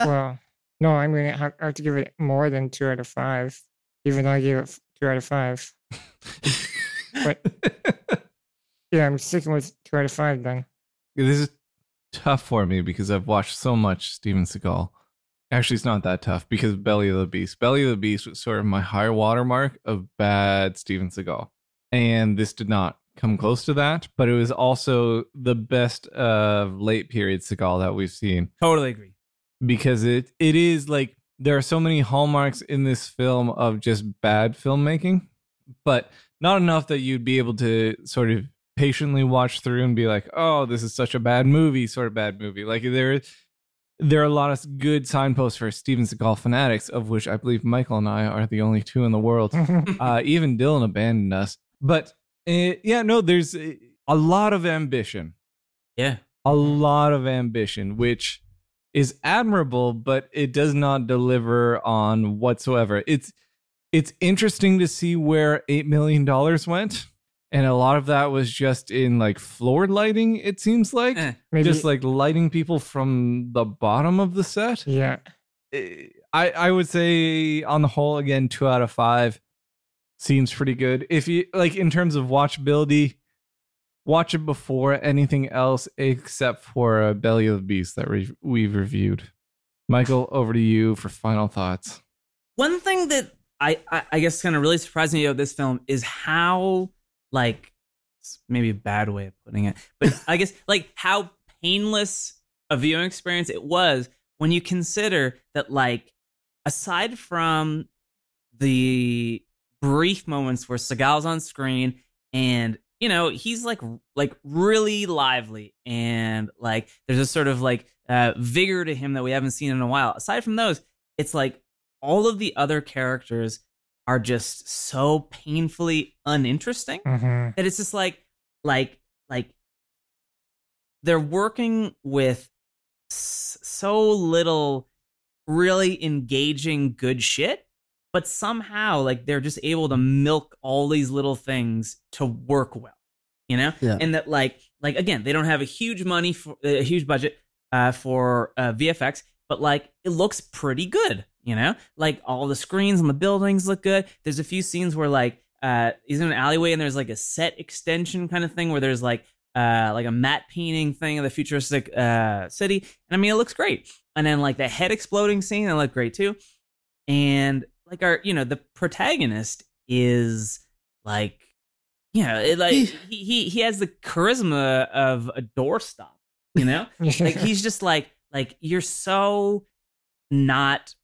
well, no, I'm going to have I have to give it more than two out of five, even though I gave it two out of five. but Yeah, I'm sticking with two out of five then. this is tough for me because I've watched so much Steven Seagal. Actually, it's not that tough because Belly of the Beast. Belly of the Beast was sort of my high watermark of bad Steven Seagal. And this did not come close to that, but it was also the best of late period Seagal that we've seen Totally agree. because it it is like there are so many hallmarks in this film of just bad filmmaking, but not enough that you'd be able to sort of patiently watch through and be like, "Oh, this is such a bad movie," sort of bad movie. Like there there are a lot of good signposts for Steven Seagal fanatics, of which I believe Michael and I are the only two in the world uh, even Dylan abandoned us. But uh, yeah, no, there's uh, a lot of ambition, Yeah. a lot of ambition, which is admirable, but it does not deliver on whatsoever. It's it's interesting to see where eight million dollars went, and a lot of that was just in like floor lighting. It seems like Eh. Maybe, just like lighting people from the bottom of the set. yeah. I I would say on the whole again two out of five seems pretty good. If you like in terms of watchability, watch it before anything else except for uh, Belly of the Beast that we we've reviewed. Michael, over to you for final thoughts. One thing that I, I, I guess kind of really surprised me about this film is how like maybe a bad way of putting it, but I guess like how painless a viewing experience it was when you consider that like aside from the brief moments where Seagal's on screen and you know he's like like really lively and like there's a sort of like uh, vigor to him that we haven't seen in a while. Aside from those, it's like all of the other characters are just so painfully uninteresting hmm that it's just like like like they're working with so little really engaging good shit but somehow like they're just able to milk all these little things to work well you know? Yeah. and that like like again they don't have a huge money for a huge budget uh, for uh, vfx but like it looks pretty good you know? Like all the screens on the buildings look good. There's a few scenes where like uh he's in an alleyway and there's like a set extension kind of thing where there's like uh like a matte painting thing of the futuristic uh city. And i mean it looks great. And then like the head exploding scene that looked great too. And like our you know the protagonist is like you know it, like he, he he has the charisma of a doorstop you know like he's just like like you're so not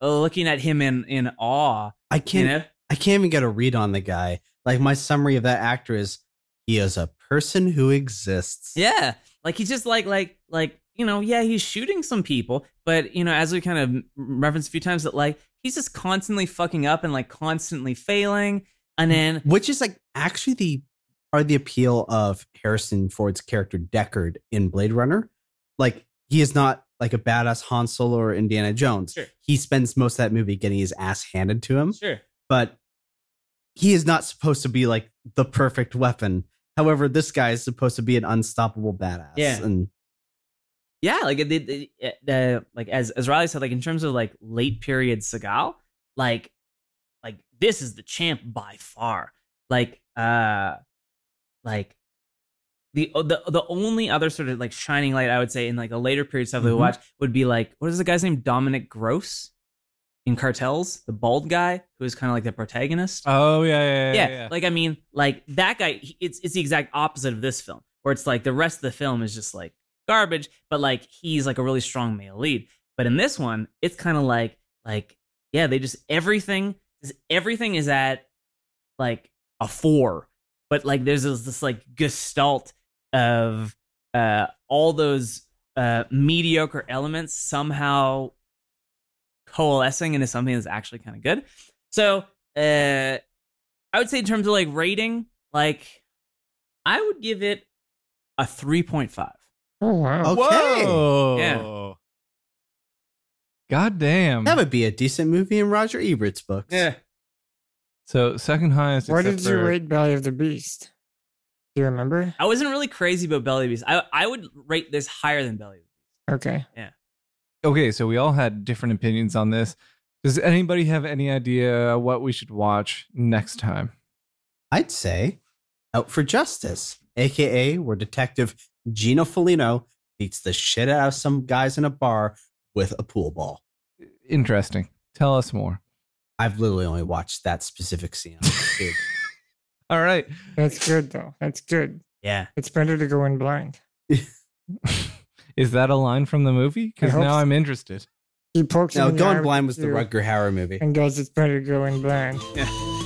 looking at him in in awe I can't know I can't even get a read on the guy. Like my summary of that actor is he is a person who exists. yeah like he's just like like like you know yeah he's shooting some people but you know as we kind of referenced a few times that like he's just constantly fucking up and like constantly failing and then Which is like actually the are the appeal of Harrison Ford's character Deckard in Blade Runner. Like he is not like a badass Han Solo or Indiana Jones. Sure. He spends most of that movie getting his ass handed to him. sure but he is not supposed to be like the perfect weapon. However, this guy is supposed to be an unstoppable badass. Yeah. And yeah, like it, it, it, the like as as Riley said, like in terms of like late period Seagal, like like this is the champ by far. Like uh, like the the the only other sort of like shining light I would say in like a later period stuff that we watch would be like what is the guy's name Dominic Gross in Cartels, the bald guy who is kind of like the protagonist Oh yeah, yeah, yeah. yeah, like I mean, like that guy. he- It's it's the exact opposite of this film, where it's like the rest of the film is just like garbage, but like he's like a really strong male lead. But in this one, it's kind of like like yeah, they just everything everything is at like a four, but like there's this, this like gestalt of uh all those uh mediocre elements somehow coalescing into something that's actually kind of good. So uh I would say in terms of like rating, like I would give it a 3.5. Oh wow. Okay. Whoa. Yeah. God damn. That would be a decent movie in Roger Ebert's books. Yeah. So second highest. What did you for- rate Belly of the Beast? Do you remember? I wasn't really crazy about Belly of the Beast. I I would rate this higher than Belly Beast. Okay. Yeah. Okay, so we all had different opinions on this. Does anybody have any idea what we should watch next time? I'd say Out for Justice, aka where Detective Gino Felino beats the shit out of some guys in a bar with a pool ball. Interesting. Tell us more. I've literally only watched that specific scene. All right. That's good though. That's good. Yeah. It's better to go in blind. Is that a line from the movie? Because now so. I'm interested. He pokes no, in the eye Going Blind was the shoe Rutger Hauer movie. and goes, "It's better to go in blind." Yeah.